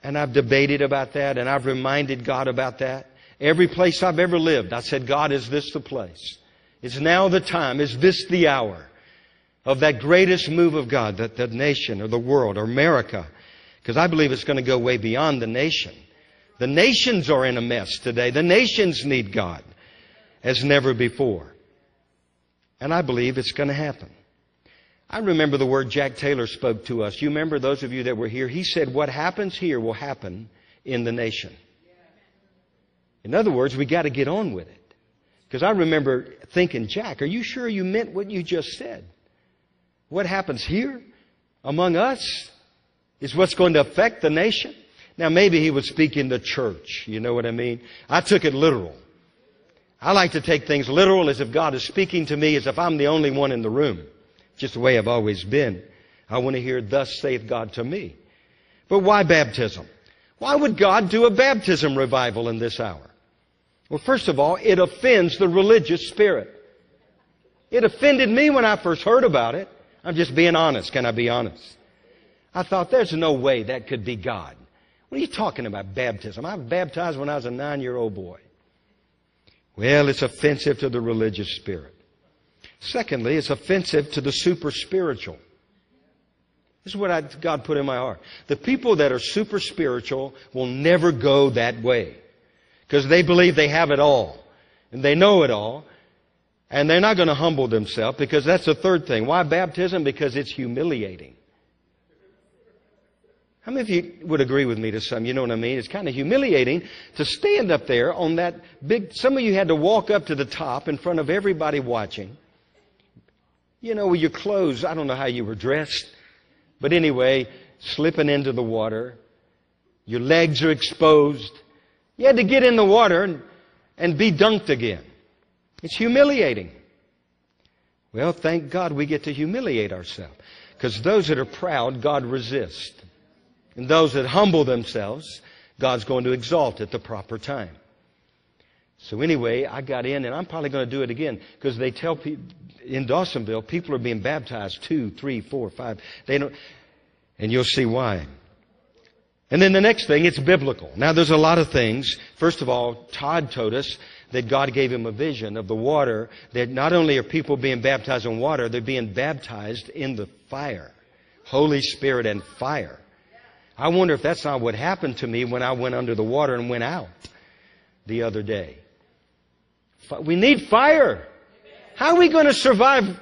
and I've debated about that, and I've reminded God about that. Every place I've ever lived, I said, God, is this the place? Is now the time? Is this the hour of that greatest move of God that the nation or the world or America? Because I believe it's going to go way beyond the nation. The nations are in a mess today. The nations need God. as never before. And I believe it's going to happen. I remember the word Jack Taylor spoke to us. You remember those of you that were here? He said, What happens here will happen in the nation. In other words, we got to get on with it. Because I remember thinking, Jack, are you sure you meant what you just said? What happens here among us is what's going to affect the nation. Now, maybe he was speaking the church. You know what I mean? I took it literal. I like to take things literal as if God is speaking to me as if I'm the only one in the room. Just the way I've always been. I want to hear, Thus saith God to me. But why baptism? Why would God do a baptism revival in this hour? Well, first of all, it offends the religious spirit. It offended me when I first heard about it. I'm just being honest. Can I be honest? I thought, there's no way that could be God. What are you talking about, baptism? I was baptized when I was a nine year old boy. Well, it's offensive to the religious spirit. Secondly, it's offensive to the super spiritual. This is what I, God put in my heart. The people that are super spiritual will never go that way because they believe they have it all and they know it all. And they're not going to humble themselves because that's the third thing. Why baptism? Because it's humiliating. How many of you would agree with me to some? You know what I mean? It's kind of humiliating to stand up there on that big. Some of you had to walk up to the top in front of everybody watching. You know, with your clothes, I don't know how you were dressed. But anyway, slipping into the water. Your legs are exposed. You had to get in the water and, and be dunked again. It's humiliating. Well, thank God we get to humiliate ourselves. Because those that are proud, God resists. And those that humble themselves, God's going to exalt at the proper time. So anyway, I got in, and I'm probably going to do it again because they tell people in Dawsonville, people are being baptized two, three, four, five. They don't, and you'll see why. And then the next thing, it's biblical. Now, there's a lot of things. First of all, Todd told us that God gave him a vision of the water, that not only are people being baptized in water, they're being baptized in the fire. Holy Spirit and fire. I wonder if that's not what happened to me when I went under the water and went out the other day. We need fire. How are we going to survive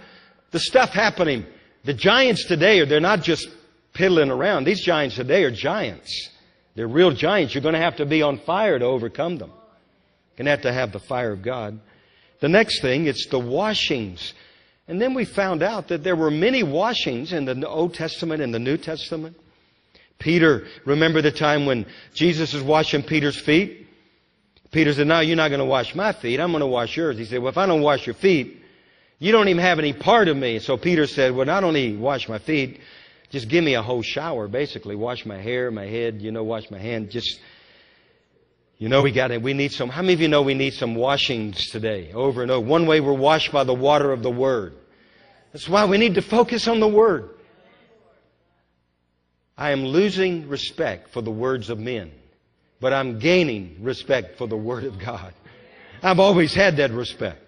the stuff happening? The giants today are, they're not just piddling around. These giants today are giants. They're real giants. You're going to have to be on fire to overcome them. You're going to have to have the fire of God. The next thing, it's the washings. And then we found out that there were many washings in the Old Testament and the New Testament. Peter, remember the time when Jesus was washing Peter's feet? Peter said, No, you're not going to wash my feet. I'm going to wash yours. He said, Well, if I don't wash your feet, you don't even have any part of me. So Peter said, Well, not only wash my feet, just give me a whole shower, basically. Wash my hair, my head, you know, wash my hand. Just, you know, we got it. We need some. How many of you know we need some washings today? Over and over. One way we're washed by the water of the Word. That's why we need to focus on the Word. I am losing respect for the words of men, but I'm gaining respect for the Word of God. I've always had that respect.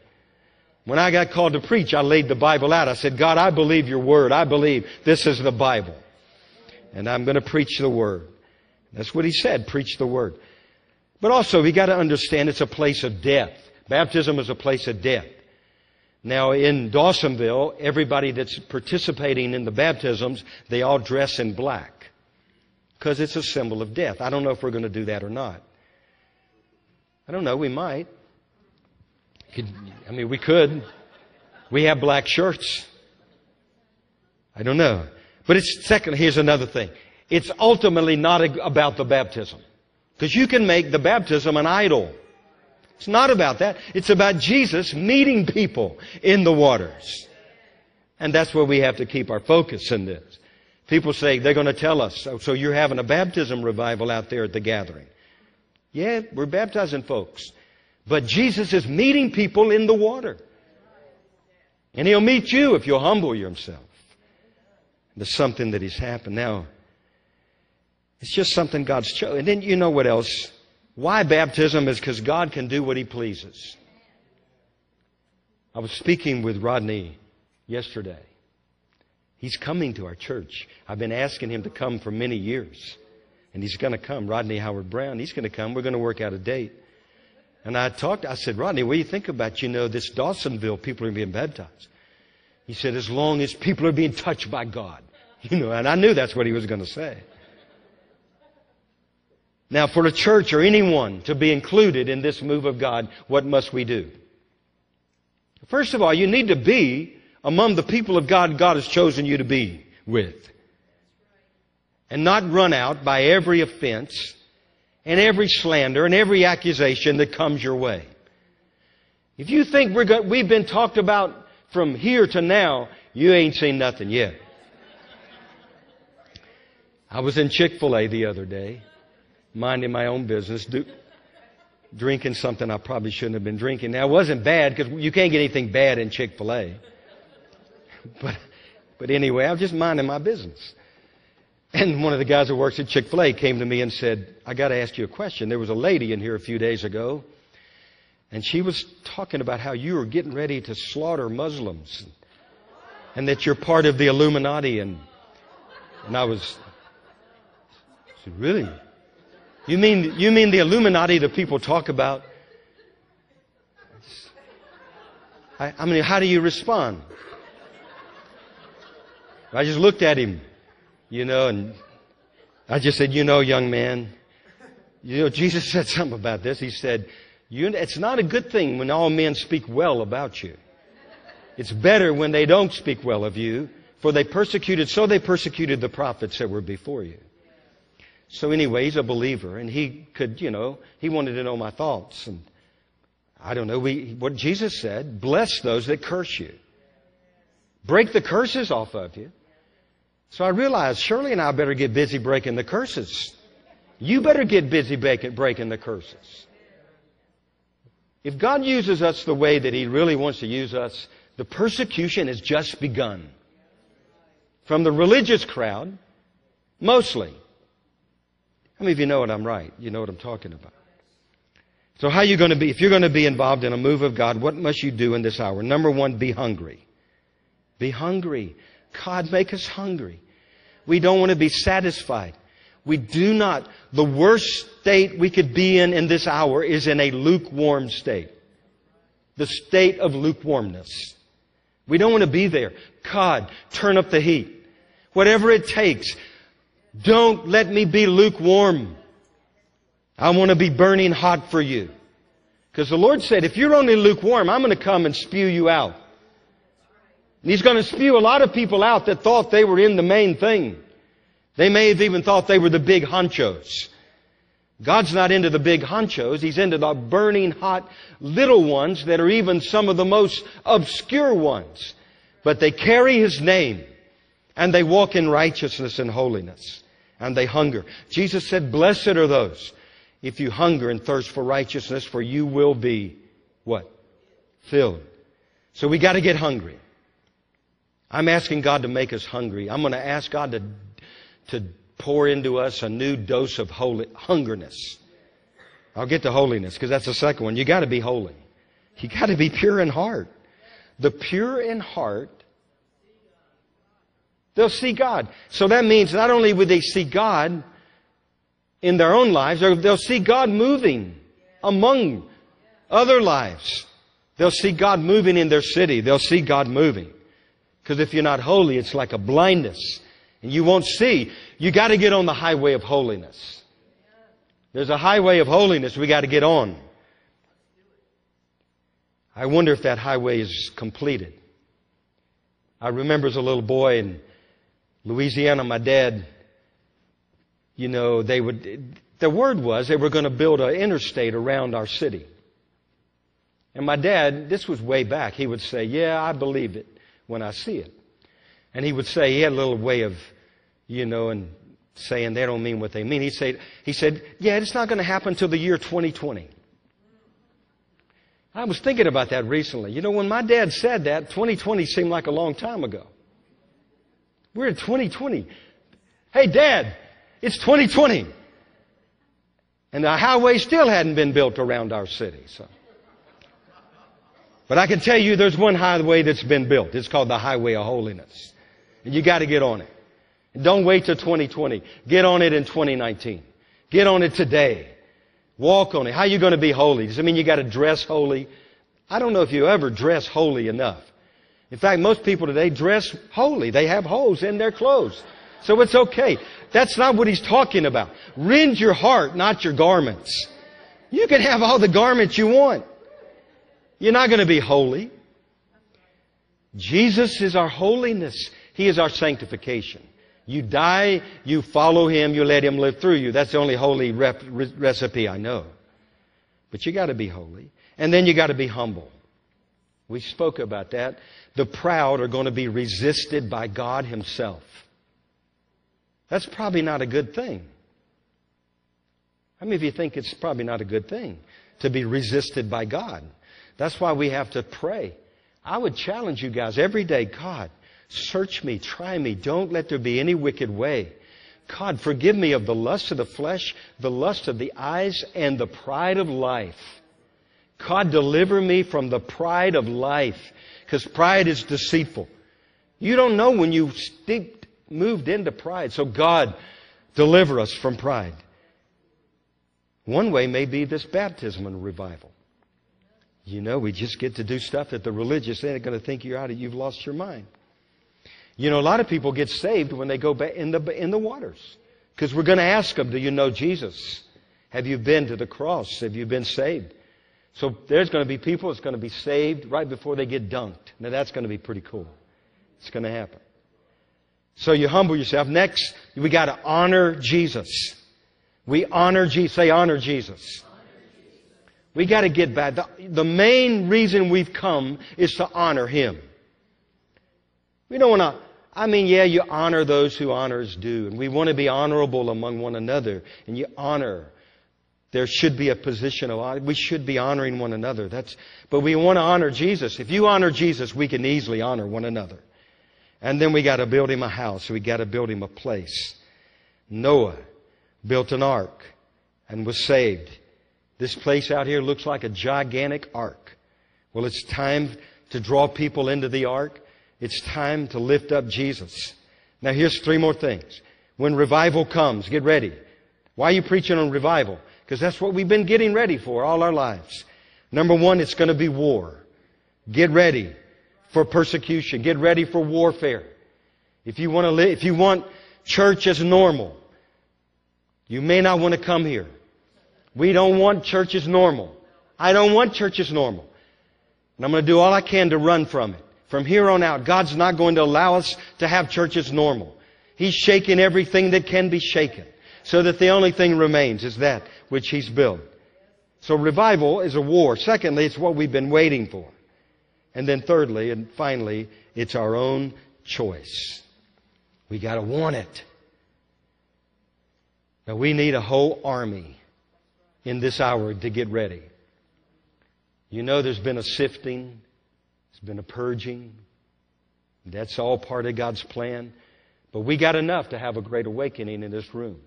When I got called to preach, I laid the Bible out. I said, God, I believe your Word. I believe this is the Bible. And I'm going to preach the Word. That's what he said, preach the Word. But also, we got to understand it's a place of death. Baptism is a place of death. Now, in Dawsonville, everybody that's participating in the baptisms, they all dress in black because it's a symbol of death. I don't know if we're going to do that or not. I don't know. We might. Could, I mean, we could. We have black shirts. I don't know. But it's second, here's another thing. It's ultimately not about the baptism. Because you can make the baptism an idol. It's not about that. It's about Jesus meeting people in the waters. And that's where we have to keep our focus in this. People say they're going to tell us, so, you're having a baptism revival out there at the gathering. Yeah, we're baptizing folks. But Jesus is meeting people in the water. And He'll meet you if you'll humble yourself. There's something that He's happened. Now, it's just something God's chosen. And then you know what else? Why baptism is because God can do what He pleases. I was speaking with Rodney yesterday. He's coming to our church. I've been asking him to come for many years. And he's going to come. Rodney Howard-Browne, he's going to come. We're going to work out a date. And I talked, I said, Rodney, what do you think about, you know, this Dawsonville, people are being baptized? He said, as long as people are being touched by God. (laughs) You know, and I knew that's what he was going to say. Now, for a church or anyone to be included in this move of God, what must we do? First of all, you need to be among the people of God God has chosen you to be with. And not run out by every offense and every slander and every accusation that comes your way. If you think we're go- we've been talked about from here to now, you ain't seen nothing yet. I was in Chick fil A the other day, minding my own business, do, drinking something I probably shouldn't have been drinking. Now, it wasn't bad because you can't get anything bad in Chick fil A. (laughs) But, but anyway, I was just minding my business. And one of the guys who works at Chick fil A came to me and said, I got to ask you a question. There was a lady in here a few days ago, and she was talking about how you were getting ready to slaughter Muslims and that you're part of the Illuminati. And, and I was, I said, Really? You mean, you mean the Illuminati that people talk about? I, I mean, how do you respond? I just looked at him, you know, and I just said, You know, young man, you know, Jesus said something about this. He said, you, It's not a good thing when all men speak well about you. It's better when they don't speak well of you, for they persecuted, so they persecuted the prophets that were before you. So anyway, he's a believer, and he could, you know, he wanted to know my thoughts. And I don't know, we, what Jesus said, bless those that curse you. Break the curses off of you. So I realized Shirley and I better get busy breaking the curses. You better get busy breaking, the curses. If God uses us the way that He really wants to use us, the persecution has just begun. From the religious crowd, mostly. How many of you know what I'm right? You know what I'm talking about. So how are you going to be, if you're going to be involved in a move of God, what must you do in this hour? Number one, be hungry. Be hungry. God, make us hungry. We don't want to be satisfied. We do not. The worst state we could be in in this hour is in a lukewarm state. The state of lukewarmness. We don't want to be there. God, turn up the heat. Whatever it takes. Don't let me be lukewarm. I want to be burning hot for you. Because the Lord said, if you're only lukewarm, I'm going to come and spew you out. And He's going to spew a lot of people out that thought they were in the main thing. They may have even thought they were the big honchos. God's not into the big honchos. He's into the burning hot little ones that are even some of the most obscure ones. But they carry His name and they walk in righteousness and holiness and they hunger. Jesus said, blessed are those if you hunger and thirst for righteousness for you will be what? Filled. So we got to get hungry. I'm asking God to make us hungry. I'm going to ask God to, to pour into us a new dose of holy, hungerness. I'll get to holiness because that's the second one. You got to be holy. You got to be pure in heart. The pure in heart, they'll see God. So that means not only would they see God in their own lives, they'll see God moving among other lives. They'll see God moving in their city. They'll see God moving. Because if you're not holy, it's like a blindness. And you won't see. You got to get on the highway of holiness. There's a highway of holiness we got to get on. I wonder if that highway is completed. I remember as a little boy in Louisiana, my dad, you know, they would, the word was they were going to build an interstate around our city. And my dad, this was way back, he would say, Yeah, I believe it when I see it. And he would say, he had a little way of, you know, and saying they don't mean what they mean. He said, he said, yeah, it's not going to happen until the year 2020. I was thinking about that recently. You know, when my dad said that, 2020 seemed like a long time ago. We're in 2020. Hey, Dad, it's 2020. And the highway still hadn't been built around our city. So. But I can tell you there's one highway that's been built. It's called the Highway of Holiness. And you got to get on it. Don't wait till 2020. Get on it in 2019. Get on it today. Walk on it. How are you going to be holy? Does it mean you got to dress holy? I don't know if you ever dress holy enough. In fact, most people today dress holy. They have holes in their clothes. So it's okay. That's not what he's talking about. Rend your heart, not your garments. You can have all the garments you want. You're not going to be holy. Jesus is our holiness. He is our sanctification. You die, you follow Him, you let Him live through you. That's the only holy rep- re- recipe I know. But you got to be holy. And then you got to be humble. We spoke about that. The proud are going to be resisted by God Himself. That's probably not a good thing. How many of you think it's probably not a good thing to be resisted by God? That's why we have to pray. I would challenge you guys every day God, search me, try me. Don't let there be any wicked way. God, forgive me of the lust of the flesh, the lust of the eyes, and the pride of life. God, deliver me from the pride of life, because pride is deceitful. You don't know when you steeped, moved into pride. So, God, deliver us from pride. One way may be this baptism and revival. You know, we just get to do stuff that the religious they're going to think you're out of, you've lost your mind. You know, a lot of people get saved when they go back in the in the waters because we're going to ask them, "Do you know Jesus? Have you been to the cross? Have you been saved?" So there's going to be people that's going to be saved right before they get dunked. Now that's going to be pretty cool. It's going to happen. So you humble yourself. Next, we got to honor Jesus. We honor Jesus. Say honor Jesus. We got to get back. The, the main reason we've come is to honor Him. We don't want to, I mean, yeah, you honor those who honors due, and we want to be honorable among one another, and you honor. There should be a position of honor. We should be honoring one another. That's, but we want to honor Jesus. If you honor Jesus, we can easily honor one another. And then we got to build him a house. We got to build him a place. Noah built an ark and was saved. This place out here looks like a gigantic ark. Well, it's time to draw people into the ark. It's time to lift up Jesus. Now, here's three more things. When revival comes, get ready. Why are you preaching on revival? Because that's what we've been getting ready for all our lives. Number one, it's going to be war. Get ready for persecution. Get ready for warfare. If you want to live, if you want church as normal, you may not want to come here. We don't want church as normal. I don't want church as normal. And I'm going to do all I can to run from it. From here on out, God's not going to allow us to have church as normal. He's shaking everything that can be shaken so that the only thing remains is that which He's built. So revival is a war. Secondly, it's what we've been waiting for. And then thirdly and finally, it's our own choice. We gotta want it. Now we need a whole army in this hour to get ready. You know there's been a sifting, there's been a purging. That's all part of God's plan. But we got enough to have a great awakening in this room.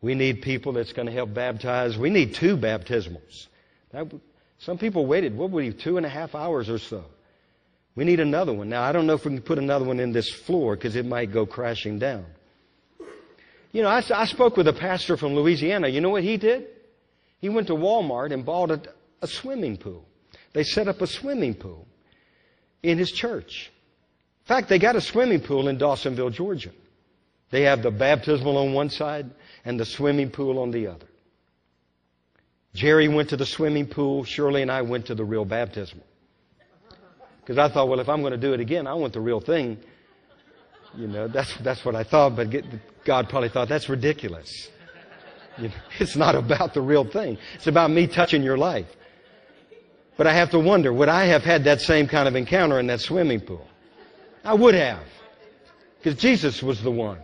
We need people that's going to help baptize. We need two baptismals. That, some people waited, what would you, two and a half hours or so. We need another one. Now, I don't know if we can put another one in this floor because it might go crashing down. You know, I, I, spoke with a pastor from Louisiana. You know what he did? He went to Walmart and bought a, a swimming pool. They set up a swimming pool in his church. In fact, they got a swimming pool in Dawsonville, Georgia. They have the baptismal on one side and the swimming pool on the other. Jerry went to the swimming pool. Shirley and I went to the real baptismal. Because I thought, well, if I'm going to do it again, I want the real thing. You know, that's, that's what I thought, but God probably thought that's ridiculous. You know, (laughs) it's not about the real thing. It's about me touching your life. But I have to wonder, would I have had that same kind of encounter in that swimming pool? I would have. Because Jesus was the one.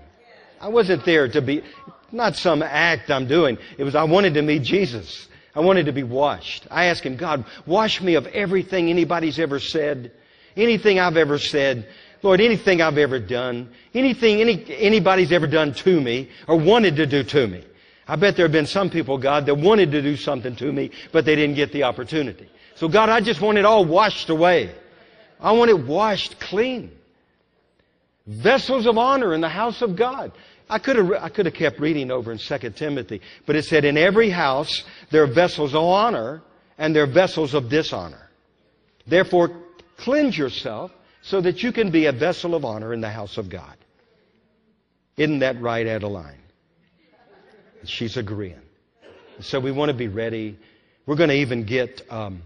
I wasn't there to be, not some act I'm doing. It was, I wanted to meet Jesus. I wanted to be washed. I asked him, God, wash me of everything anybody's ever said, anything I've ever said. Lord, anything I've ever done, anything any, anybody's ever done to me or wanted to do to me. I bet there have been some people, God, that wanted to do something to me, but they didn't get the opportunity. So God, I just want it all washed away. I want it washed clean. Vessels of honor in the house of God. I could have, I could have kept reading over in 2 Timothy, but it said, in every house there are vessels of honor and there are vessels of dishonor. Therefore, cleanse yourself so that you can be a vessel of honor in the house of God. Isn't that right, Adeline? She's agreeing. So we want to be ready. We're going to even get um,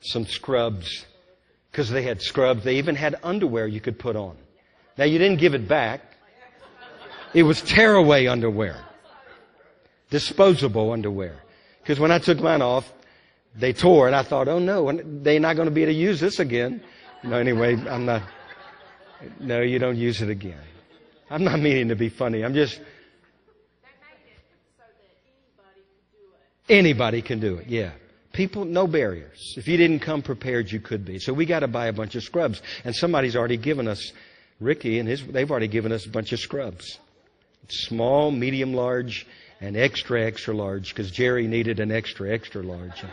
some scrubs because they had scrubs. They even had underwear you could put on. Now you didn't give it back. It was tearaway underwear, disposable underwear. Because when I took mine off, they tore, and I thought, oh no, they're not going to be able to use this again. No, anyway, I'm not. No, you don't use it again. I'm not meaning to be funny. I'm just. Anybody can do it, Anyone can do it, yeah. People, no barriers. If you didn't come prepared, you could be. So we got to buy a bunch of scrubs. And somebody's already given us, Ricky and his, they've already given us a bunch of scrubs. Small, medium, large, and extra, extra large, because Jerry needed an extra, extra large.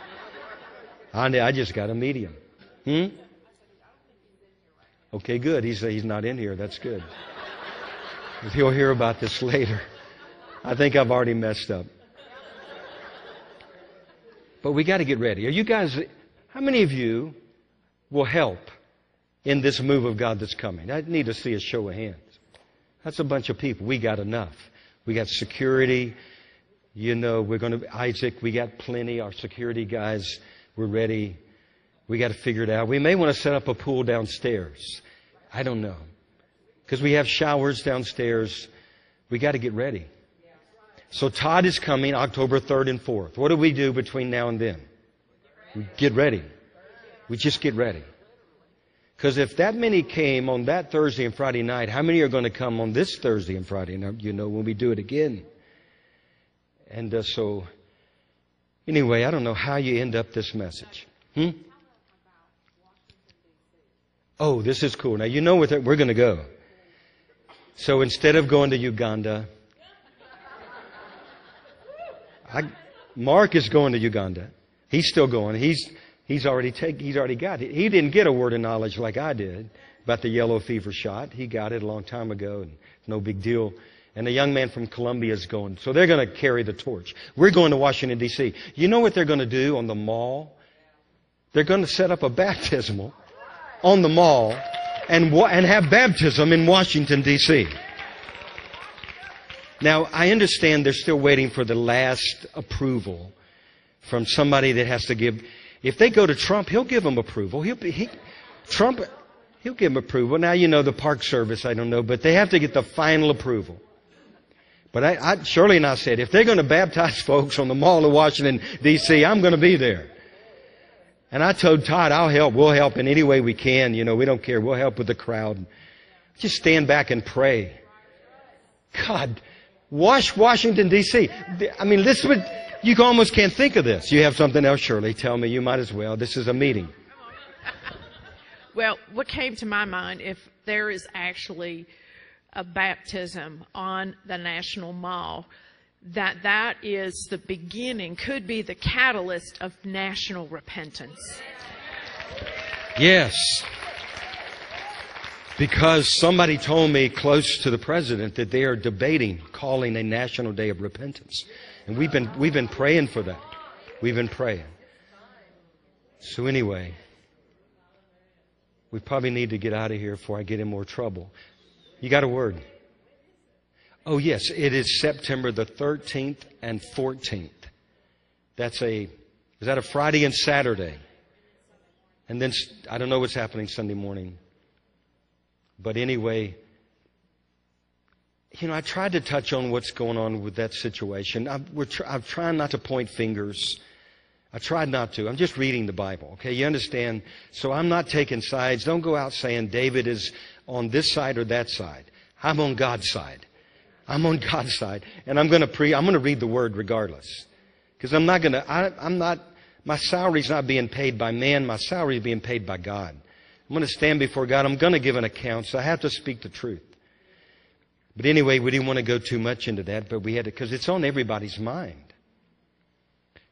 I, I just got a medium. Hmm? Okay, good. He's, he's not in here. That's good. He'll hear about this (laughs) later. I think I've already messed up. But we got to get ready. Are you guys, how many of you will help in this move of God that's coming? I need to see a show of hands. That's a bunch of people. We got enough. We got security. You know, we're going to, Isaac, we got plenty. Our security guys, we're ready. We got to figure it out. We may want to set up a pool downstairs. I don't know. Because we have showers downstairs. We got to get ready. So Todd is coming October 3rd and 4th. What do we do between now and then? We get ready. We just get ready. Because if that many came on that Thursday and Friday night, how many are going to come on this Thursday and Friday night, you know, when we do it again? And uh, so, anyway, I don't know how you end up this message. Hmm? Oh, this is cool. Now, you know where we're going to go. So instead of going to Uganda, I, Mark is going to Uganda. He's still going. He's, he's already take, he's already got it. He didn't get a word of knowledge like I did about the yellow fever shot. He got it a long time ago and no big deal. And a young man from Colombia is going. So they're going to carry the torch. We're going to Washington D.C. You know what they're going to do on the mall? They're going to set up a baptismal on the mall and, and have baptism in Washington D.C. Now, I understand they're still waiting for the last approval from somebody that has to give. If they go to Trump, he'll give them approval. He'll be, he, Trump, he'll give them approval. Now, you know, the Park Service, I don't know, but they have to get the final approval. But I, I, Shirley and I said, if they're going to baptize (laughs) folks on the Mall of Washington, D.C., I'm going to be there. And I told Todd, I'll help. We'll help in any way we can. You know, we don't care. We'll help with the crowd. Just stand back and pray. God, Wash Washington, D.C. I mean, this would, you almost can't think of this. You have something else, Shirley. Tell me. You might as well. This is a meeting. Well, what came to my mind, if there is actually a baptism on the National Mall, that that is the beginning, could be the catalyst of national repentance. Yes. Because somebody told me close to the president that they are debating calling a national day of repentance. And we've been, we've been praying for that. We've been praying. So anyway, we probably need to get out of here before I get in more trouble. You got a word? Oh yes, it is September the 13th and 14th. That's a, is that a Friday and Saturday? And then, I don't know what's happening Sunday morning. But anyway, you know, I tried to touch on what's going on with that situation. I'm, tr- I'm trying not to point fingers. I tried not to. I'm just reading the Bible. Okay, you understand? So I'm not taking sides. Don't go out saying David is on this side or that side. I'm on God's side. I'm on God's side, and I'm going to pre. I'm going to read the Word regardless, because I'm not going to. I'm not. My salary's not being paid by man. My salary is being paid by God. I'm going to stand before God. I'm going to give an account, so I have to speak the truth. But anyway, we didn't want to go too much into that, but we had to, because it's on everybody's mind.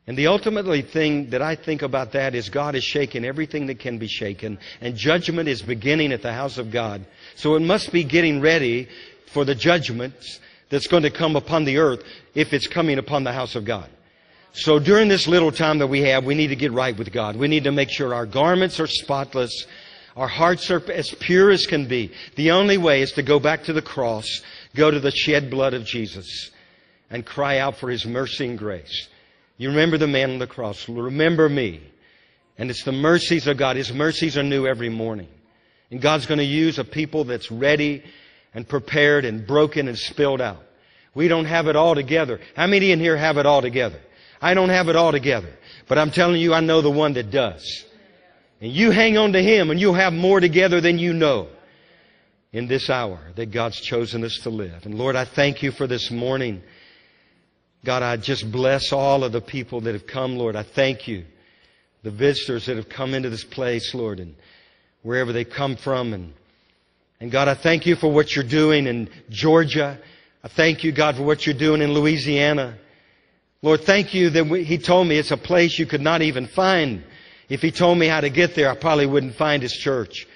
And the ultimately thing that I think about that is God is shaking everything that can be shaken, and judgment is beginning at the house of God. So it must be getting ready for the judgments that's going to come upon the earth if it's coming upon the house of God. So during this little time that we have, we need to get right with God. We need to make sure our garments are spotless. Our hearts are as pure as can be. The only way is to go back to the cross, go to the shed blood of Jesus, and cry out for His mercy and grace. You remember the man on the cross. Remember me. And it's the mercies of God. His mercies are new every morning. And God's going to use a people that's ready and prepared and broken and spilled out. We don't have it all together. How many in here have it all together? I don't have it all together. But I'm telling you, I know the one that does. And you hang on to Him and you'll have more together than you know in this hour that God's chosen us to live. And Lord, I thank you for this morning. God, I just bless all of the people that have come, Lord. I thank you. The visitors that have come into this place, Lord, and wherever they come from. And, and God, I thank you for what you're doing in Georgia. I thank you, God, for what you're doing in Louisiana. Lord, thank you that we, He told me it's a place you could not even find. If He told me how to get there, I probably wouldn't find His church.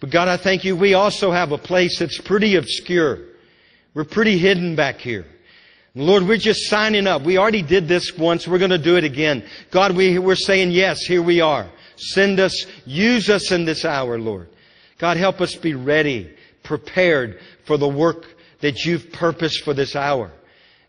But God, I thank you, we also have a place that's pretty obscure. We're pretty hidden back here. Lord, we're just signing up. We already did this once. We're going to do it again. God, we, we're saying, yes, here we are. Send us, use us in this hour, Lord. God, help us be ready, prepared for the work that you've purposed for this hour.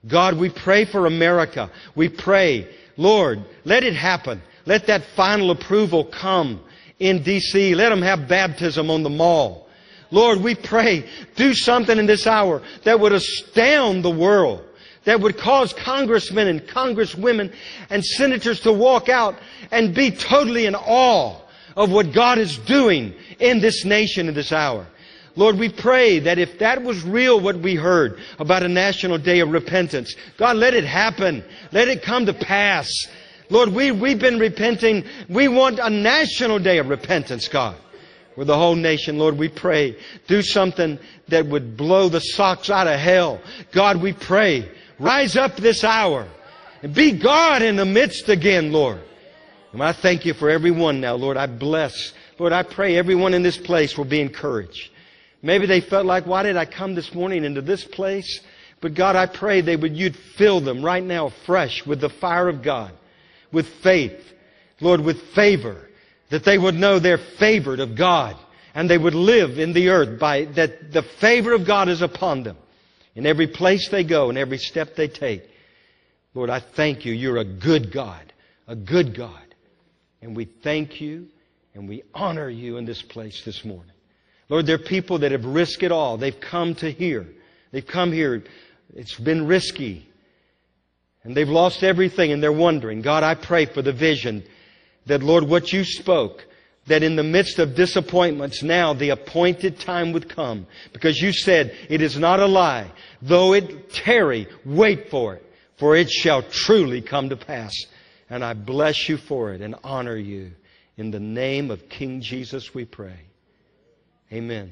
God, we pray for America. We pray, Lord, let it happen. Let that final approval come in D.C. Let them have baptism on the mall. Lord, we pray, do something in this hour that would astound the world that would cause congressmen and congresswomen and senators to walk out and be totally in awe of what God is doing in this nation in this hour. Lord, we pray that if that was real what we heard about a national day of repentance, God, let it happen. Let it come to pass. Lord, we, we've been repenting. We want a national day of repentance, God. With the whole nation, Lord, we pray. Do something that would blow the socks out of hell. God, we pray Rise up this hour and be God in the midst again, Lord. And I thank you for everyone now, Lord. I bless. Lord, I pray everyone in this place will be encouraged. Maybe they felt like, why did I come this morning into this place? But God, I pray they would, you'd fill them right now fresh with the fire of God, with faith, Lord, with favor, that they would know they're favored of God and they would live in the earth by that the favor of God is upon them in every place they go and every step they take. Lord, I thank you. You're a good God, a good God. And we thank you and we honor you in this place this morning. Lord, there are people that have risked it all. They've come to here. They've come here. It's been risky. And they've lost everything and they're wondering. God, I pray for the vision that, Lord, what you spoke, that in the midst of disappointments, now the appointed time would come. Because you said, it is not a lie. Though it tarry, wait for it, for it shall truly come to pass. And I bless you for it and honor you. In the name of King Jesus we pray. Amen.